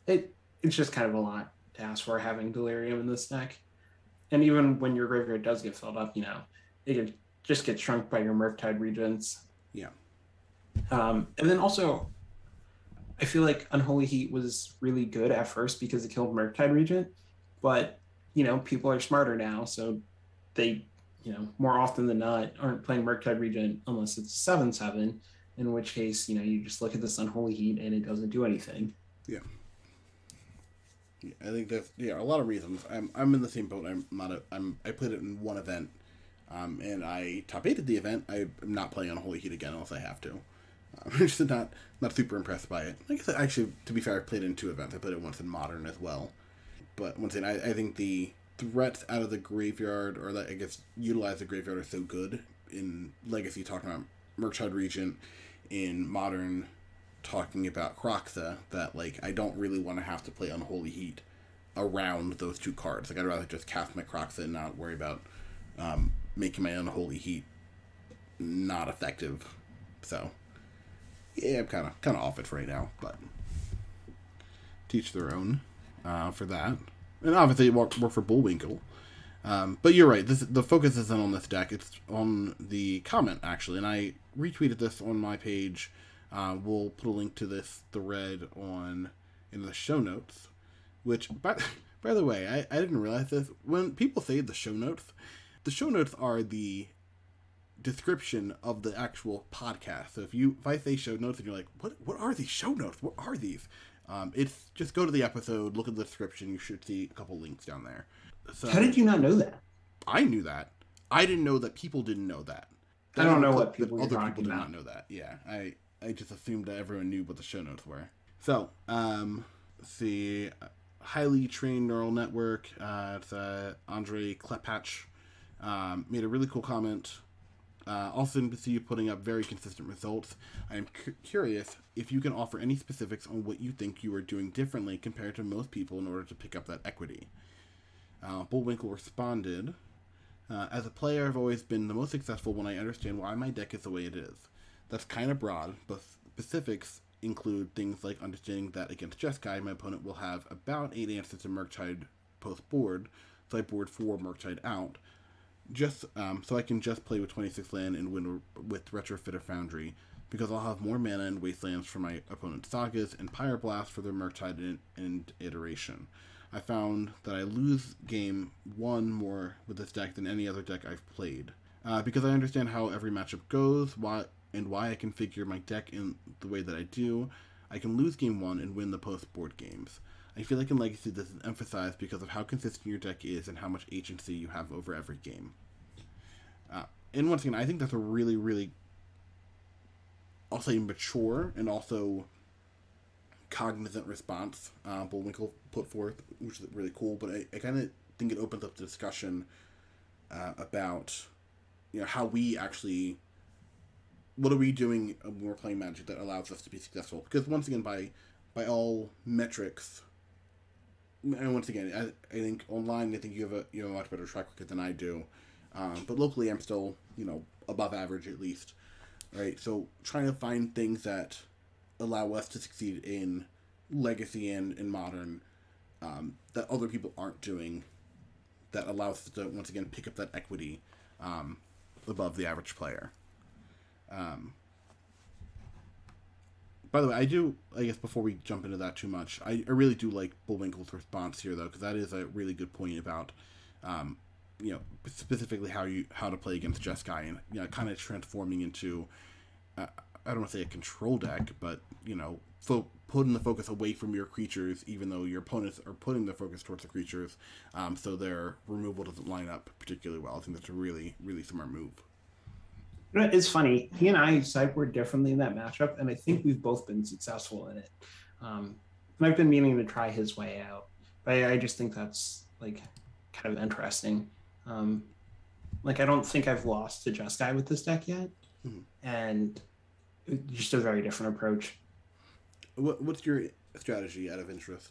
it it's just kind of a lot to ask for having Delirium in this deck. And even when your graveyard does get filled up, you know, it can just get shrunk by your Murktide Regents. Yeah. Um, and then also, I feel like Unholy Heat was really good at first because it killed Murktide Regent, but you know, people are smarter now, so they, you know, more often than not aren't playing Murktide Regent unless it's seven seven, in which case, you know, you just look at this Unholy Heat and it doesn't do anything. Yeah, I think there's yeah a lot of reasons. I'm I'm in the same boat. I'm not a I'm I played it in one event, um, and I top eighted the event. I'm not playing Unholy Heat again unless I have to. <laughs> I'm just not not super impressed by it. I said, actually, to be fair, I played in two events. I played it once in Modern as well. But once again, I, I think the threats out of the graveyard, or that I guess utilize the graveyard, are so good in Legacy. Talking about Murktide Regent, in Modern, talking about Kroxa, that like I don't really want to have to play Unholy Heat around those two cards. Like I'd rather just cast my Kroxa and not worry about um, making my Unholy Heat not effective. So yeah, I'm kind of kind of off it for right now, but teach their own uh, for that. And obviously, it worked, worked for Bullwinkle. Um, but you're right. This the focus isn't on this deck. It's on the comment actually, and I retweeted this on my page. Uh, we'll put a link to this thread on in the show notes. Which, by, <laughs> by the way, I, I didn't realize this. When people say the show notes, the show notes are the description of the actual podcast. So if you if I say show notes and you're like, what what are these show notes? What are these? Um, it's just go to the episode, look at the description. You should see a couple links down there. So How did you not know that? I knew that. I didn't know that people didn't know that. I don't know what people other people did about. not know that. Yeah, I I just assumed that everyone knew what the show notes were. So, um, let's see, highly trained neural network. Uh, it's uh, Andre Klepatch um, made a really cool comment. Uh, also, to see you putting up very consistent results. I am cu- curious if you can offer any specifics on what you think you are doing differently compared to most people in order to pick up that equity. Uh, Bullwinkle responded, uh, As a player, I've always been the most successful when I understand why my deck is the way it is. That's kind of broad, but specifics include things like understanding that against Jeskai, my opponent will have about 8 answers to Murktide post board, so I board 4 Murktide out. Just um, so I can just play with 26 land and win with Retrofitter Foundry, because I'll have more mana and wastelands for my opponent's sagas and Pyroblast for their Murktide and, and iteration. I found that I lose game one more with this deck than any other deck I've played. Uh, because I understand how every matchup goes, why and why I configure my deck in the way that I do, I can lose game one and win the post board games. I feel like in Legacy this is emphasized because of how consistent your deck is and how much agency you have over every game. Uh, and once again, I think that's a really, really, I'll say mature and also cognizant response uh, Bullwinkle put forth, which is really cool. But I, I kind of think it opens up the discussion uh, about, you know, how we actually, what are we doing when we're playing Magic that allows us to be successful? Because once again, by by all metrics, and once again, I, I think online, I think you have a you have a much better track record than I do. Um, but locally, I'm still you know above average at least, right? So trying to find things that allow us to succeed in legacy and in modern um, that other people aren't doing, that allows us to once again pick up that equity um, above the average player. Um, by the way, I do. I guess before we jump into that too much, I, I really do like Bullwinkle's response here, though, because that is a really good point about, um, you know, specifically how you how to play against Jeskai and you know, kind of transforming into, uh, I don't want to say a control deck, but you know, fo- putting the focus away from your creatures, even though your opponents are putting the focus towards the creatures, um, so their removal doesn't line up particularly well. I think that's a really really smart move. It's funny. He and I sideboard differently in that matchup, and I think we've both been successful in it. Um, and I've been meaning to try his way out, but I, I just think that's like kind of interesting. Um, like I don't think I've lost to Jeskai with this deck yet, Mhm. and just a very different approach. What, what's your strategy out of interest?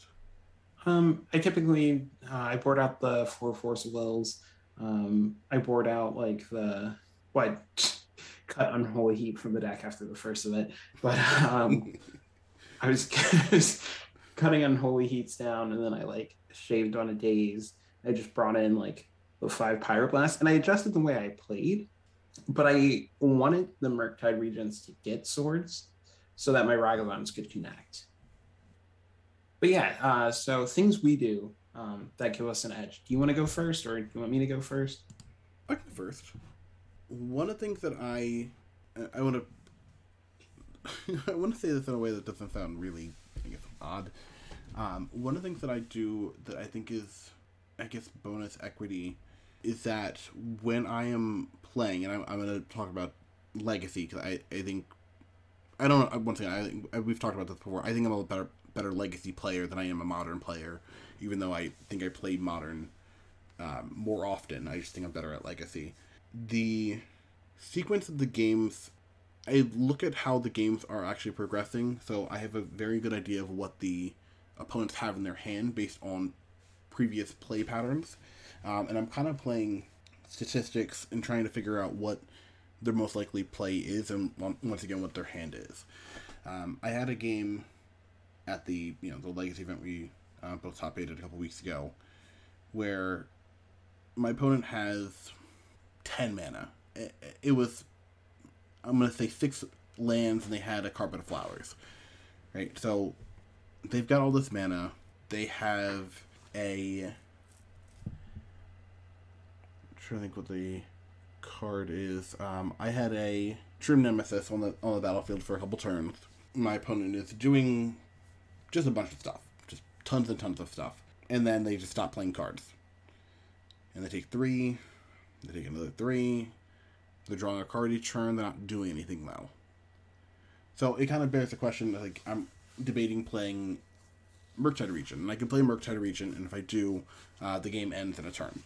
Um, I typically uh, I board out the four force of wills. Um, I board out like the what cut unholy heat from the deck after the first of it, but um, I was <laughs> cutting unholy heats down, and then I like shaved on a daze. I just brought in like the five pyroblast, and I adjusted the way I played, but I wanted the Murktide Regents to get swords so that my Ragavans could connect. But yeah, uh, so things we do um, that give us an edge. Do you want to go first, or do you want me to go first? I can first. One of the things that I I want to <laughs> I want to say this in a way that doesn't sound really I guess odd. Um, one of the things that I do that I think is I guess bonus equity is that when I am playing, and I'm, I'm going to talk about legacy because I, I think I don't know. Once again, I think we've talked about this before. I think I'm a better better legacy player than I am a modern player, even though I think I play modern um, more often. I just think I'm better at legacy. The sequence of the games, I look at how the games are actually progressing, so I have a very good idea of what the opponents have in their hand based on previous play patterns. Um, and I'm kind of playing statistics and trying to figure out what their most likely play is, and once again, what their hand is. Um, I had a game at the you know the legacy event we uh, both top eight a couple weeks ago, where my opponent has ten mana. It, it was I'm gonna say six lands, and they had a carpet of flowers, right? So they've got all this mana. They have a I'm trying to think what the card is. Um, I had a True Nemesis on the on the battlefield for a couple turns. My opponent is doing just a bunch of stuff, just tons and tons of stuff, and then they just stop playing cards. And they take three, they take another three. They're drawing a card each turn. They're not doing anything though. So it kind of bears the question. Like I'm debating playing Murktide Regent, and I can play Murktide Regent, and if I do, uh, the game ends in a turn.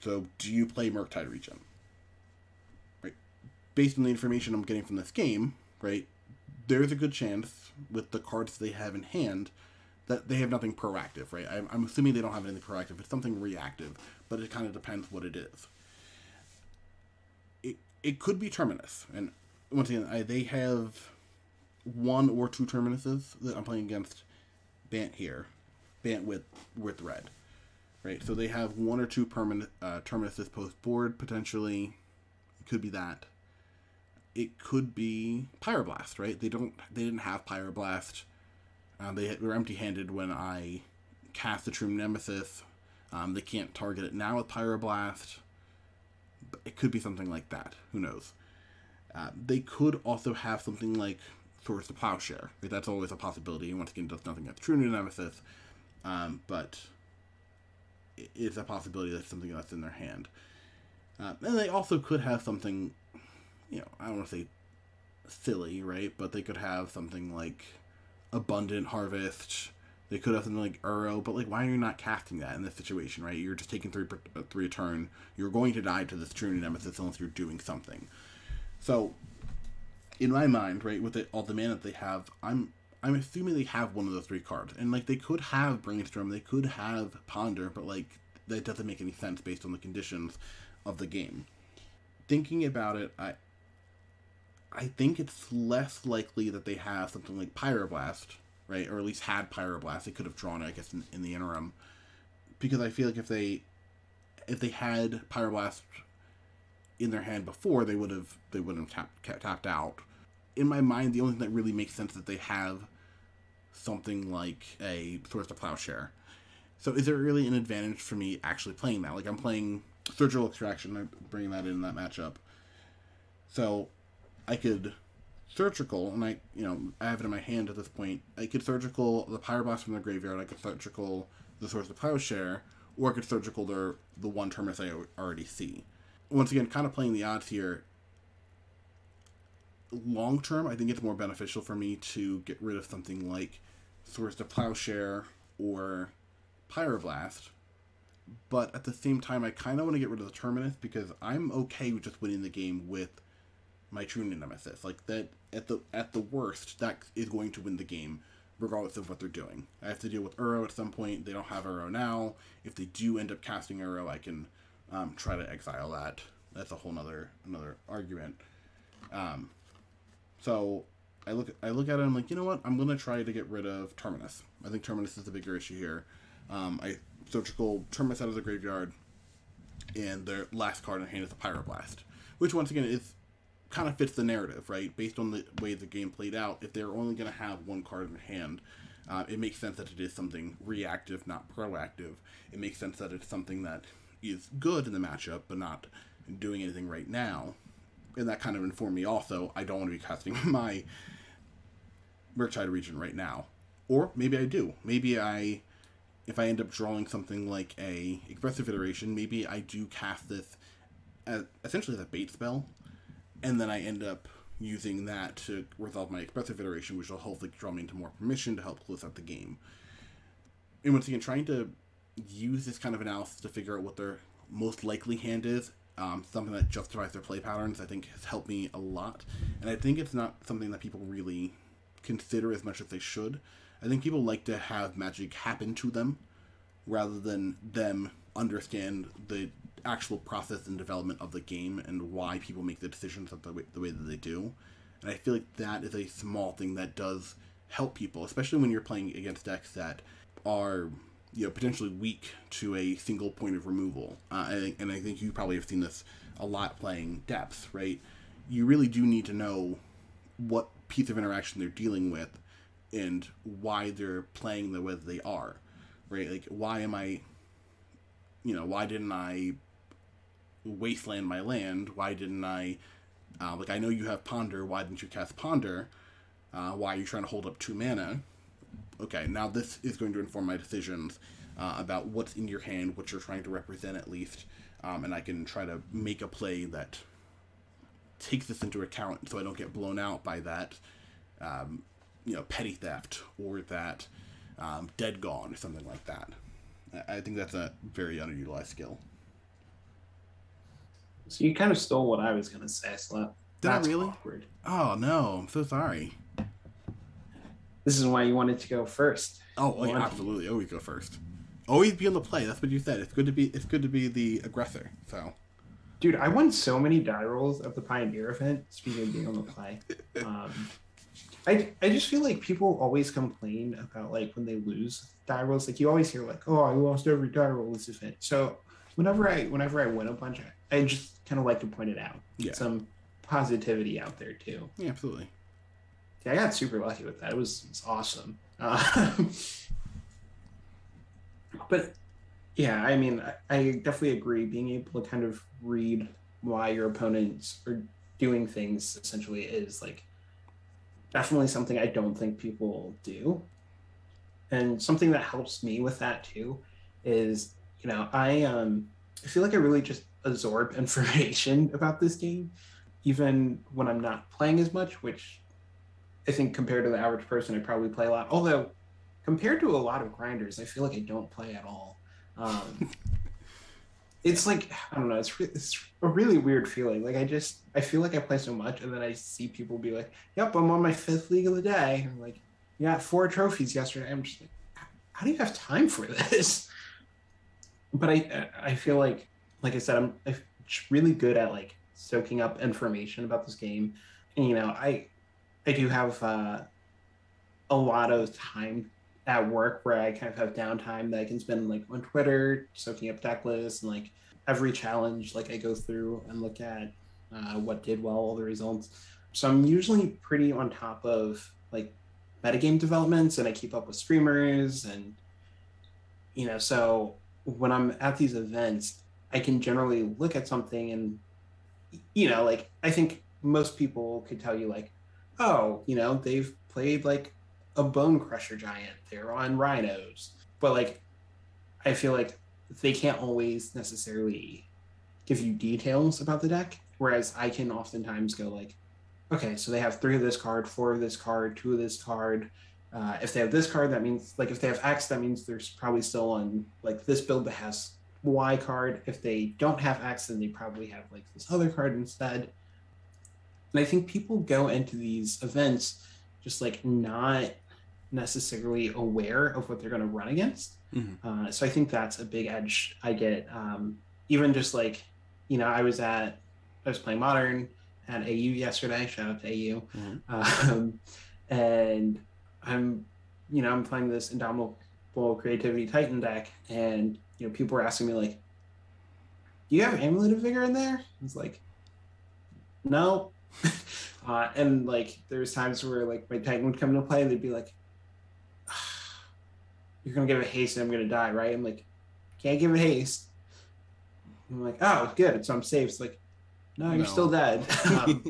So, do you play Murktide Regent? Right. Based on the information I'm getting from this game, right, there's a good chance with the cards they have in hand that they have nothing proactive, right? I'm, I'm assuming they don't have anything proactive. It's something reactive, but it kind of depends what it is. It, could be Terminus, and once again, I, they have one or two Terminuses that I'm playing against Bant here, Bant with with red, right? So they have one or two permanent uh, Terminuses post board potentially. It could be that. It could be Pyroblast, right? They don't. They didn't have Pyroblast. Uh, they were empty-handed when I cast the True Nemesis. Um, they can't target it now with Pyroblast. It could be something like that. Who knows? Uh, they could also have something like Swords to Plowshare. Right? That's always a possibility. And Once again, does nothing against True Nemesis, um, but it's a possibility that something that's in their hand. Uh, and they also could have something, you know, I don't want to say silly, right? But they could have something like Abundant Harvest. They could have something like Uro, but like, why are you not casting that in this situation, right? You're just taking three uh, three a turn. You're going to die to this True-Name Nemesis unless you're doing something. So, in my mind, right, with it, all the mana that they have, I'm I'm assuming they have one of the three cards, and like they could have Brainstorm, they could have Ponder, but like that doesn't make any sense based on the conditions of the game. Thinking about it, I I think it's less likely that they have something like Pyroblast, right? Or at least had Pyroblast. They could have drawn it, I guess, in, in the interim. Because I feel like if they if they had Pyroblast in their hand before, they would have they would have tapped, tapped out. In my mind, the only thing that really makes sense that they have something like a Swords to Plowshare. So is there really an advantage for me actually playing that? Like I'm playing Surgical Extraction, I'm bringing that in that matchup. So I could surgical, and I, you know, I have it in my hand at this point. I could surgical the Pyroblast from the graveyard. I could surgical the Swords to Plowshare, or I could surgical the the one Terminus I already see. Once again, kind of playing the odds here. Long term, I think it's more beneficial for me to get rid of something like Swords to Plowshare or Pyroblast. But at the same time, I kind of want to get rid of the Terminus because I'm okay with just winning the game with my true nemesis. Like that at the at the worst, that is going to win the game, regardless of what they're doing. I have to deal with Uro at some point. They don't have Uro now. If they do end up casting Uro, I can um, try to exile that. That's a whole nother another argument. Um, so I look I look at it. I'm like, you know what? I'm gonna try to get rid of Terminus. I think Terminus is the bigger issue here. Um, I surgical Terminus out of the graveyard, and their last card in hand is a Pyroblast, which once again is kind of fits the narrative, right? Based on the way the game played out, if they're only going to have one card in hand, uh, it makes sense that it is something reactive, not proactive. It makes sense that it's something that is good in the matchup, but not doing anything right now. And that kind of informed me also, I don't want to be casting <laughs> my Murktide Regent right now. Or maybe I do. Maybe I, if I end up drawing something like a Expressive Iteration, maybe I do cast this as essentially as a bait spell and then I end up using that to resolve my expressive iteration, which will hopefully draw me into more permission to help close out the game. And once again, trying to use this kind of analysis to figure out what their most likely hand is, um, something that justifies their play patterns, I think has helped me a lot. And I think it's not something that people really consider as much as they should. I think people like to have magic happen to them rather than them understand the actual process and development of the game and why people make the decisions the way, the way that they do. And I feel like that is a small thing that does help people, especially when you're playing against decks that are you know potentially weak to a single point of removal. Uh, and, and I think you probably have seen this a lot playing depth, right? You really do need to know what piece of interaction they're dealing with and why they're playing the way that they are, right? Like, why am I, you know, why didn't I wasteland my land? Why didn't I? Uh, like I know you have ponder. Why didn't you cast ponder? Uh, why are you trying to hold up two mana? Okay, now this is going to inform my decisions uh, about what's in your hand, what you're trying to represent at least, um, and I can try to make a play that takes this into account, so I don't get blown out by that, um, you know, petty theft or that um, dead gone or something like that. I think that's a very underutilized skill. So you kind of stole what I was gonna say, Slap. Did That's I really? Awkward. Oh no, I'm so sorry. This is why you wanted to go first. Oh, yeah, absolutely. Always go first. Always be on the play. That's what you said. It's good to be. It's good to be the aggressor. So. Dude, I won so many die rolls of the Pioneer event. Speaking of being on the play, <laughs> um, I I just feel like people always complain about like when they lose die rolls. Like you always hear like, oh, I lost every die roll this event. So whenever I whenever I win a bunch, I just kind of like to point it out. Yeah. Some positivity out there too. Yeah, absolutely. Yeah, I got super lucky with that. It was, it was awesome. Uh, <laughs> but yeah, I mean, I, I definitely agree. Being able to kind of read why your opponents are doing things essentially is like definitely something I don't think people do. And something that helps me with that too is, you know, I um I feel like I really just absorb <laughs> information about this game, even when I'm not playing as much, which I think compared to the average person, I probably play a lot. Although compared to a lot of grinders, I feel like I don't play at all. Um, <laughs> it's like I don't know. It's re- it's a really weird feeling. Like I just I feel like I play so much, and then I see people be like, "Yep, I'm on my fifth league of the day." And I'm like, "Yeah, four trophies yesterday." I'm just like, "How do you have time for this?" <laughs> But I I feel like like I said, I'm, I'm really good at like soaking up information about this game, and you know I I do have uh, a lot of time at work where I kind of have downtime that I can spend like on Twitter, soaking up deck lists and like every challenge like I go through and look at uh, what did well, all the results. So I'm usually pretty on top of like metagame developments and I keep up with streamers and you know, so when I'm at these events, I can generally look at something and you know, like I think most people could tell you like, oh, you know, they've played like a Bonecrusher Giant. They're on rhinos. But like I feel like they can't always necessarily give you details about the deck. Whereas I can oftentimes go like, okay, so they have three of this card, four of this card, two of this card. Uh, if they have this card, that means like if they have X, that means there's probably still on like this build that has Y card. If they don't have X, then they probably have like this other card instead. And I think people go into these events just like not necessarily aware of what they're going to run against. Mm-hmm. Uh, so I think that's a big edge I get. Um, even just like, you know, I was at, I was playing Modern at AU yesterday. Shout out to AU. Mm-hmm. Um, and I'm, you know, I'm playing this Indomitable Creativity Titan deck, and you know, people were asking me like, "Do you have Amulet of Vigor in there?" It's like, no. <laughs> uh, and like, there's times where like my Titan would come into play, and they'd be like, "You're gonna give it haste, and I'm gonna die, right?" I'm like, "Can't give it haste." I'm like, "Oh, good, so I'm safe." It's like, "No, you're no. still dead." <laughs> um,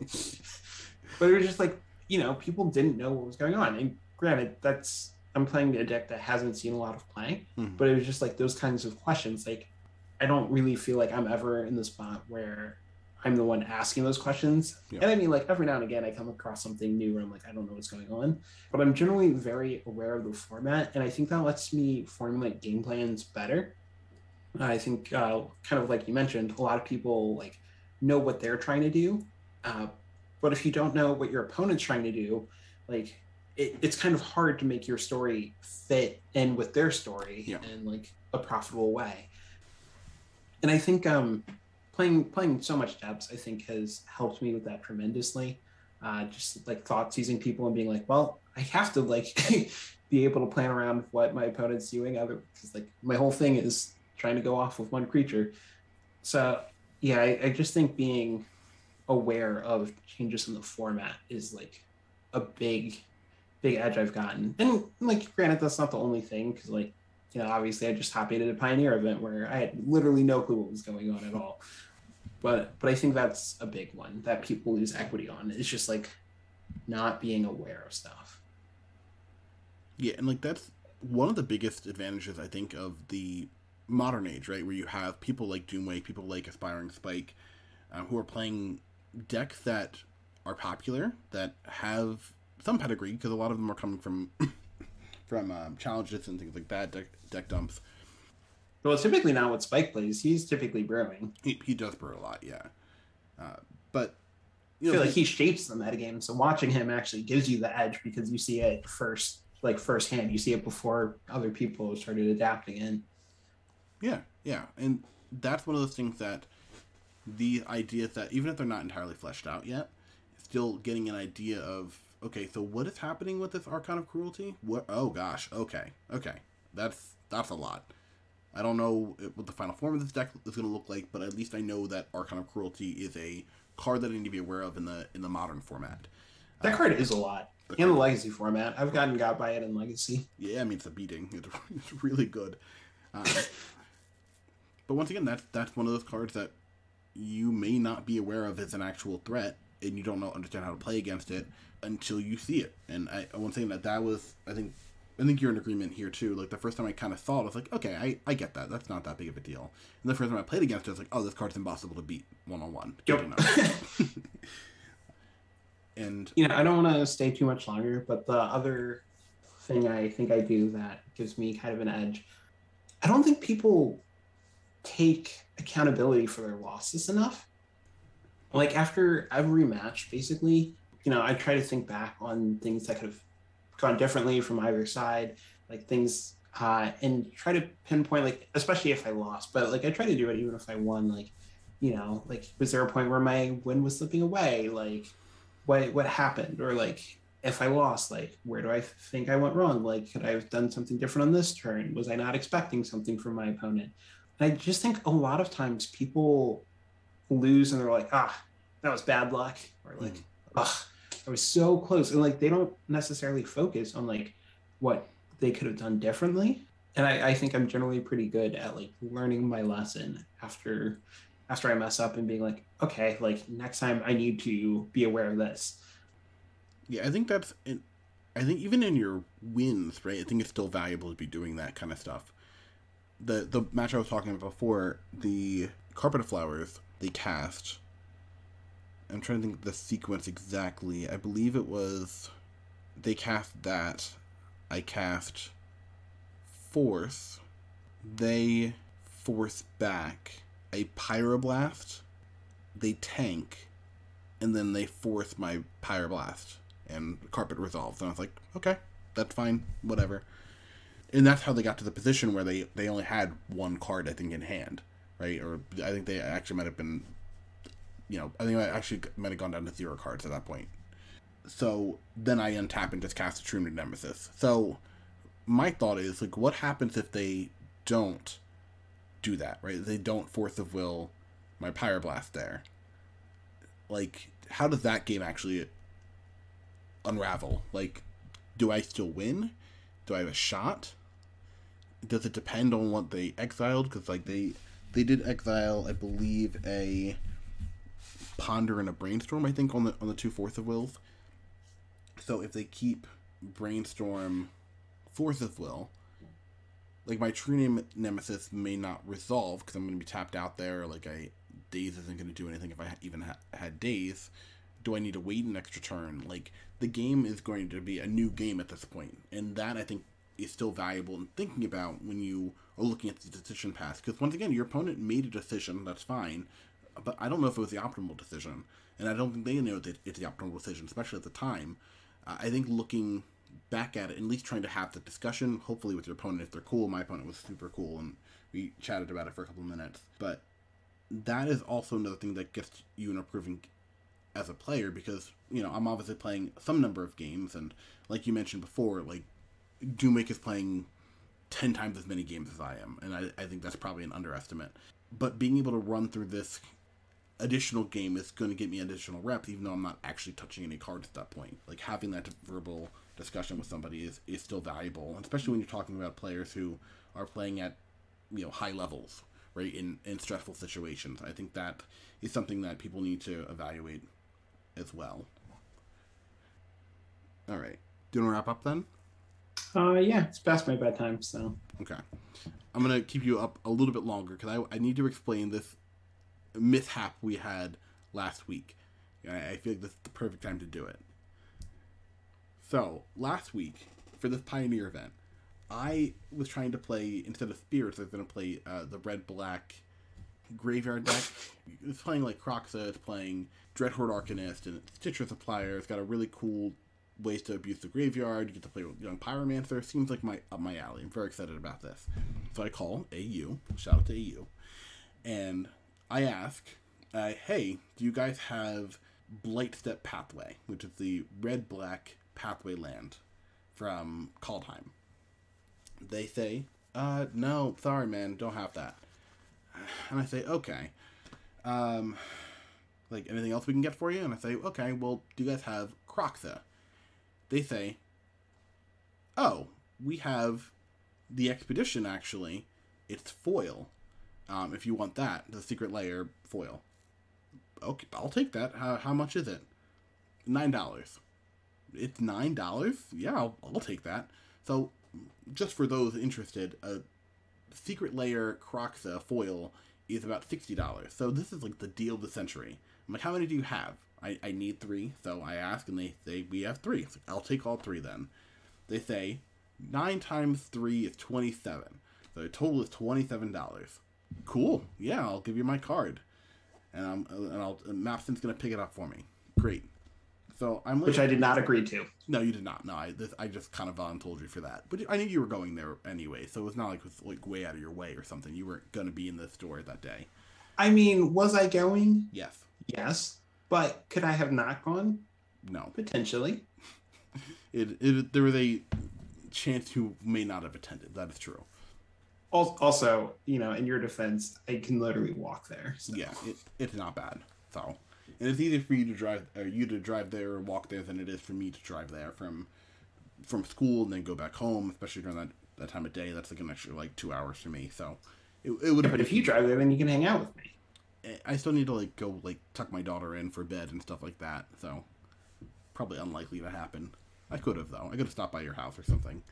but it was just like, you know, people didn't know what was going on, and granted, that's I'm playing a deck that hasn't seen a lot of play, mm-hmm. but it was just like those kinds of questions. Like, I don't really feel like I'm ever in the spot where I'm the one asking those questions. Yeah. And I mean, like every now and again, I come across something new where I'm like, I don't know what's going on, but I'm generally very aware of the format, and I think that lets me formulate game plans better. I think, uh, kind of like you mentioned, a lot of people like know what they're trying to do, uh, but if you don't know what your opponent's trying to do, like it, it's kind of hard to make your story fit in with their story yeah. in like a profitable way. And I think um, playing playing so much depths, I think, has helped me with that tremendously. Uh, just like thought seizing people and being like, well, I have to like <laughs> be able to plan around what my opponent's doing. Other because like my whole thing is trying to go off with one creature. So yeah, I, I just think being aware of changes in the format is like a big big edge I've gotten. And like, granted, that's not the only thing because like, you know, obviously I just hopped at a Pioneer event where I had literally no clue what was going on at all. But but I think that's a big one that people lose equity on. It's just like not being aware of stuff. Yeah, and like that's one of the biggest advantages I think of the modern age, right? Where you have people like Doomwake, people like Aspiring Spike, uh, who are playing decks that are popular, that have some pedigree because a lot of them are coming from <coughs> from um, challenges and things like that, deck, deck dumps. Well, it's typically not what Spike plays. He's typically brewing. He, he does brew a lot, yeah. Uh, but you I feel like he shapes the metagame. So watching him actually gives you the edge because you see it first, like firsthand. You see it before other people started adapting in. Yeah, yeah, and that's one of those things that the ideas that even if they're not entirely fleshed out yet, still getting an idea of okay, so what is happening with this Archon of Cruelty? What? Oh gosh, okay, okay, that's that's a lot. I don't know what the final form of this deck is going to look like, but at least I know that Archon of Cruelty is a card that I need to be aware of in the in the modern format. That uh, card is a lot the in the Legacy format. I've gotten got by it in Legacy. Yeah, I mean it's a beating. It's, <laughs> it's really good. Um, but once again, that's that's one of those cards that you may not be aware of as an actual threat, and you don't know understand how to play against it until you see it. And I, I want to say that that was, I think, I think you're in agreement here too. Like the first time I kind of saw it, I was like, okay, I, I get that. That's not that big of a deal. And the first time I played against it, I was like, oh, this card's impossible to beat one on one. And you know, I don't want to stay too much longer, but the other thing I think I do that gives me kind of an edge, I don't think people take accountability for their losses enough. Like after every match, basically, you know, I try to think back on things that could have gone differently from either side, like things, uh, and try to pinpoint, like, especially if I lost, but like I try to do it even if I won, like, you know, like, was there a point where my win was slipping away? Like, what what happened or like if I lost, like where do I think I went wrong? Like could I have done something different on this turn? Was I not expecting something from my opponent? And I just think a lot of times people lose and they're like, ah, that was bad luck, or like, mm. ah, I was so close, and like they don't necessarily focus on like what they could have done differently. And I, I think I'm generally pretty good at like learning my lesson after after I mess up and being like, okay, like next time I need to be aware of this. Yeah, I think that's, in, I think even in your wins, right? I think it's still valuable to be doing that kind of stuff. The the match I was talking about before, the carpet of flowers, they cast. I'm trying to think the sequence exactly. I believe it was, they cast that. I cast force. They force back a pyroblast, they tank, and then they force my pyroblast, and carpet resolves. And I was like, okay, that's fine, whatever. And that's how they got to the position where they they only had one card, I think, in hand, right? Or I think they actually might have been, you know, I think I actually might have gone down to zero cards at that point. So then I untap and just cast a True Nemesis. So my thought is like, what happens if they don't do that, right? They don't force of will my pyroblast there. Like, how does that game actually unravel? Like, do I still win? Do I have a shot? Does it depend on what they exiled? Because like they they did exile, I believe, a ponder and a brainstorm. I think on the on the two force of wills. So if they keep brainstorm force of will, like my true name nemesis may not resolve because I'm going to be tapped out there. Like I daze isn't going to do anything if I even ha- had daze. Do I need to wait an extra turn? Like the game is going to be a new game at this point, and that I think is still valuable in thinking about when you are looking at the decision path. Because once again, your opponent made a decision. That's fine, but I don't know if it was the optimal decision, and I don't think they know that it's the optimal decision, especially at the time. Uh, I think looking back at it, at least trying to have the discussion, hopefully with your opponent if they're cool. My opponent was super cool, and we chatted about it for a couple minutes. But that is also another thing that gets you an improving as a player because you know I'm obviously playing some number of games, and like you mentioned before, like Doomwake is playing ten times as many games as I am, and I, I think that's probably an underestimate. But being able to run through this additional game is going to get me additional reps, even though I'm not actually touching any cards at that point. Like having that verbal discussion with somebody is, is still valuable, especially when you're talking about players who are playing at you know high levels, right? In in stressful situations, I think that is something that people need to evaluate as well. All right, do you want to wrap up then? Uh, yeah, it's past my bedtime, so okay. I'm gonna keep you up a little bit longer because I I need to explain this mishap we had last week. I feel like this is the perfect time to do it. So last week for this Pioneer event, I was trying to play instead of spirits. I was going to play uh, the red black graveyard deck. It's playing like Kroxa. It's playing Dreadhorde Arcanist and Stitcher Supplier. It's got a really cool ways to abuse the graveyard. You get to play with Young Pyromancer. Seems like my up my alley. I'm very excited about this. So I call AU. Shout out to AU, and I ask, uh, "Hey, do you guys have Blightstep Pathway, which is the red black pathway land from Kaldheim. They say, uh, no, sorry, man, don't have that. And I say, okay. Um, like, anything else we can get for you? And I say, okay, well, do you guys have Kroxa? They say, oh, we have the expedition, actually, it's foil. Um, if you want that, the Secret Lair foil. Okay, I'll take that. How, how much is it? Nine dollars. It's nine dollars. Yeah, I'll, I'll take that. So, just for those interested, a Secret Lair Kroxa foil is about sixty dollars. So this is like the deal of the century. I'm like, how many do you have? I, I need three, so I ask, and they say we have three. Like, I'll take all three then. They say nine times three is twenty-seven. So the total is twenty-seven dollars. Cool. Yeah, I'll give you my card, and I'm and I'll and Mapson's gonna pick it up for me. Great. So I'm which I did not agree to. no, you did not. No, I this, I just kind of voluntold you for that. But I knew you were going there anyway, so it was not like it was like way out of your way or something. You weren't gonna be in the store that day. I mean, was I going? Yes. Yes, but could I have not gone? No. Potentially. <laughs> It, it there was a chance you may not have attended. That is true. Also, you know, in your defense, I can literally walk there. So. Yeah, it, it's not bad. So, and it's easier for you to drive, or you to drive there or walk there than it is for me to drive there from from school and then go back home, especially during that, that time of day. That's like an extra like two hours for me. So, it, it would. But if you drive there, then you can hang out with me. I still need to like go like tuck my daughter in for bed and stuff like that. So, probably unlikely to happen. I could have though. I could have stopped by your house or something,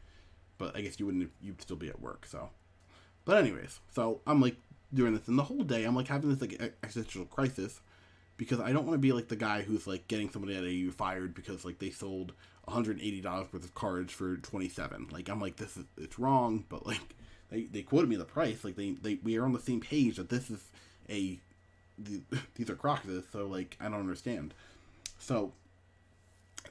but I guess you wouldn't. You'd still be at work. So, but anyways, so I'm like doing this, and the whole day I'm like having this like existential crisis because I don't want to be like the guy who's like getting somebody at AU fired because like they sold 180 dollars worth of cards for 27. Like I'm like this is it's wrong, but like they, they quoted me the price. Like they, they we are on the same page that this is a the, <laughs> these are Kroxas, so like I don't understand. So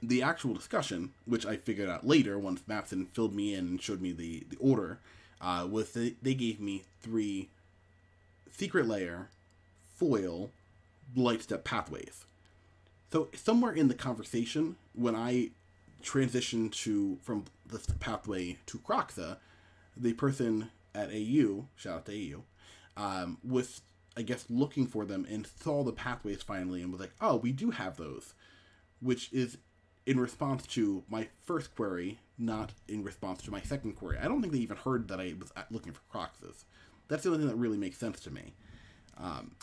the actual discussion, which I figured out later once Mapson filled me in and showed me the, the order, uh, was they, they gave me three Secret Lair, foil, Blightstep Pathways. So somewhere in the conversation, when I transitioned to from the pathway to Kroxa, the person at AU, shout out to AU, um, was I guess looking for them and saw the pathways finally and was like, oh, we do have those, which is in response to my first query, not in response to my second query. I don't think they even heard that I was looking for Kroxas. That's the only thing that really makes sense to me. Um,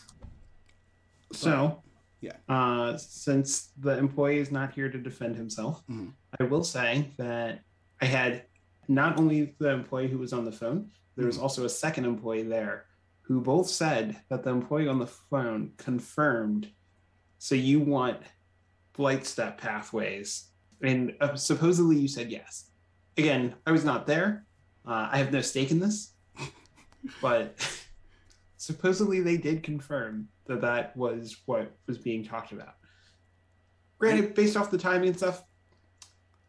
So, yeah. uh, since the employee is not here to defend himself, Mhm. I will say that I had not only the employee who was on the phone, there was Mhm. also a second employee there who both said that the employee on the phone confirmed. So you want Blightstep Pathways, and uh, supposedly you said yes. Again, I was not there. Uh, I have no stake in this, <laughs> but <laughs> supposedly they did confirm that that was what was being talked about. Granted, based off the timing and stuff,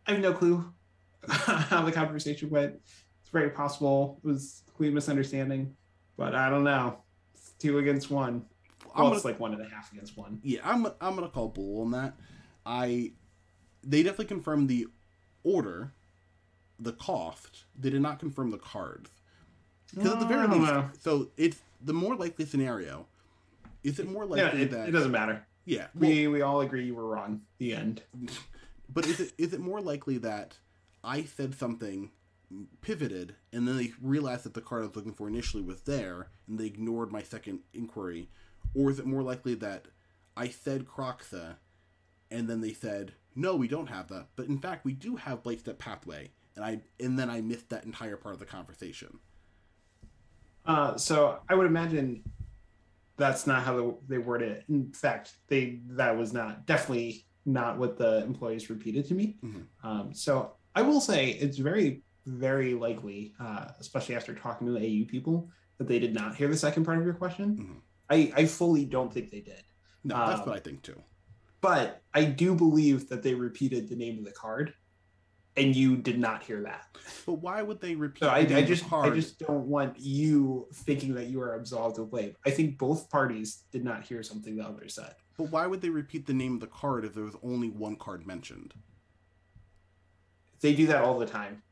I have no clue <laughs> how the conversation went. It's very possible it was a complete misunderstanding, but I don't know. It's two against one. Well, gonna- it's like one and a half against one. yeah, I'm I'm gonna call bull on that. I they definitely confirmed the order, the cost. They did not confirm the cards. Because at the very oh, least, know. so it's the more likely scenario. Is it more Yeah, likely it, that it doesn't matter. yeah? Well, We we all agree you were wrong. The end. <laughs> but is it is it more likely that I said something, pivoted, and then they realized that the card I was looking for initially was there, and they ignored my second inquiry, or is it more likely that I said Kroxa, and then they said no, we don't have that, but in fact we do have Blightstep Pathway, and I and then I missed that entire part of the conversation. Uh, so I would imagine that's not how they, they worded it. In fact, they that was not definitely not what the employees repeated to me. Mhm. Um, so I will say it's very very likely, uh, especially after talking to the AU people, that they did not hear the second part of your question. Mhm. I, I fully don't think they did, No, that's Um, what I think too. but I do believe that they repeated the name of the card, and you did not hear that. But why would they repeat? So I, I name of the just I just don't want you thinking that you are absolved of blame. I think both parties did not hear something the other said. But why would they repeat the name of the card if there was only one card mentioned? They do that all the time.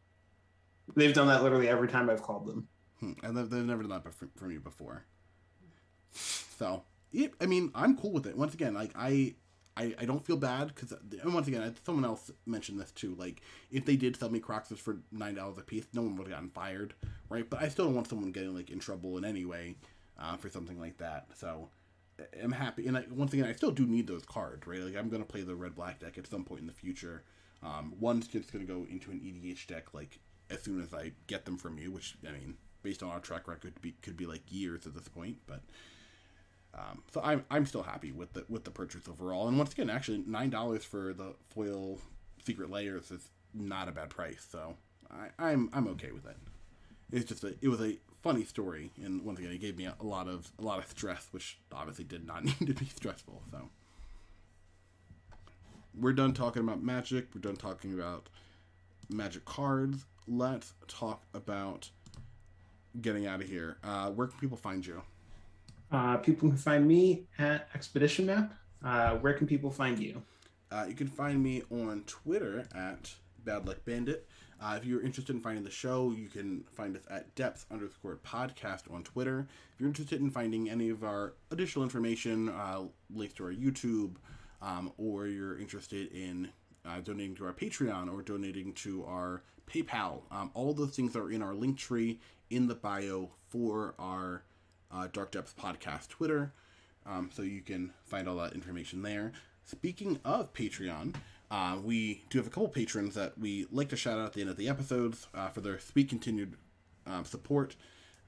They've done that literally every time I've called them. Hmm, and they've, never done that for me before. So, I mean, I'm cool with it. Once again, like I, I, I don't feel bad because once again, someone else mentioned this too. Like if they did sell me Crocs for nine dollars a piece, no one would have gotten fired, right? But I still don't want someone getting like in trouble in any way uh, for something like that. So I'm happy, and I, once again, I still do need those cards, right? Like I'm gonna play the red black deck at some point in the future. Um, one's just gonna go into an EDH deck like as soon as I get them from you, which I mean, based on our track record, could be, could be like years at this point, but. Um, so I'm, I'm still happy with the with the purchase overall. And once again, actually nine dollars for the foil Secret Lairs is not a bad price. So I, I'm I'm okay with it. It's just a it was a funny story, and once again, it gave me a, a lot of a lot of stress, which obviously did not <laughs> need to be stressful. So we're done talking about magic. We're done talking about magic cards. Let's talk about getting out of here. Uh, where can people find you? Uh, people can find me at Expedition Map. Uh, where can people find you? Uh, you can find me on Twitter at Bad Luck Bandit. Uh, if you're interested in finding the show, you can find us at depth underscore podcast on Twitter. If you're interested in finding any of our additional information, uh, links to our YouTube, um, or you're interested in uh, donating to our Patreon or donating to our PayPal, um, all those things are in our Linktree in the bio for our uh, Dark Depths podcast Twitter. Um, so you can find all that information there. Speaking of Patreon, uh, we do have a couple patrons that we like to shout out at the end of the episodes uh, for their sweet continued um, support.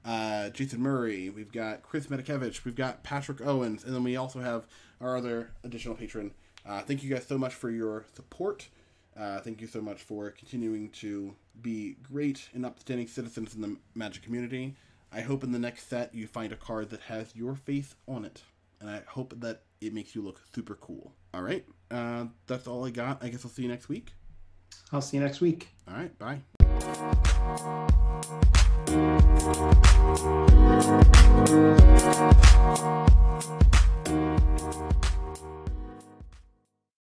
Uh, Jason Murray, we've got Chris Medikevich, we've got Patrick Owens, and then we also have our other additional patron. Uh, thank you guys so much for your support. Uh, thank you so much for continuing to be great and upstanding citizens in the Magic community. I hope in the next set you find a card that has your face on it, and I hope that it makes you look super cool. All right, uh, that's all I got. I guess I'll see you next week. I'll see you next week. All right, bye.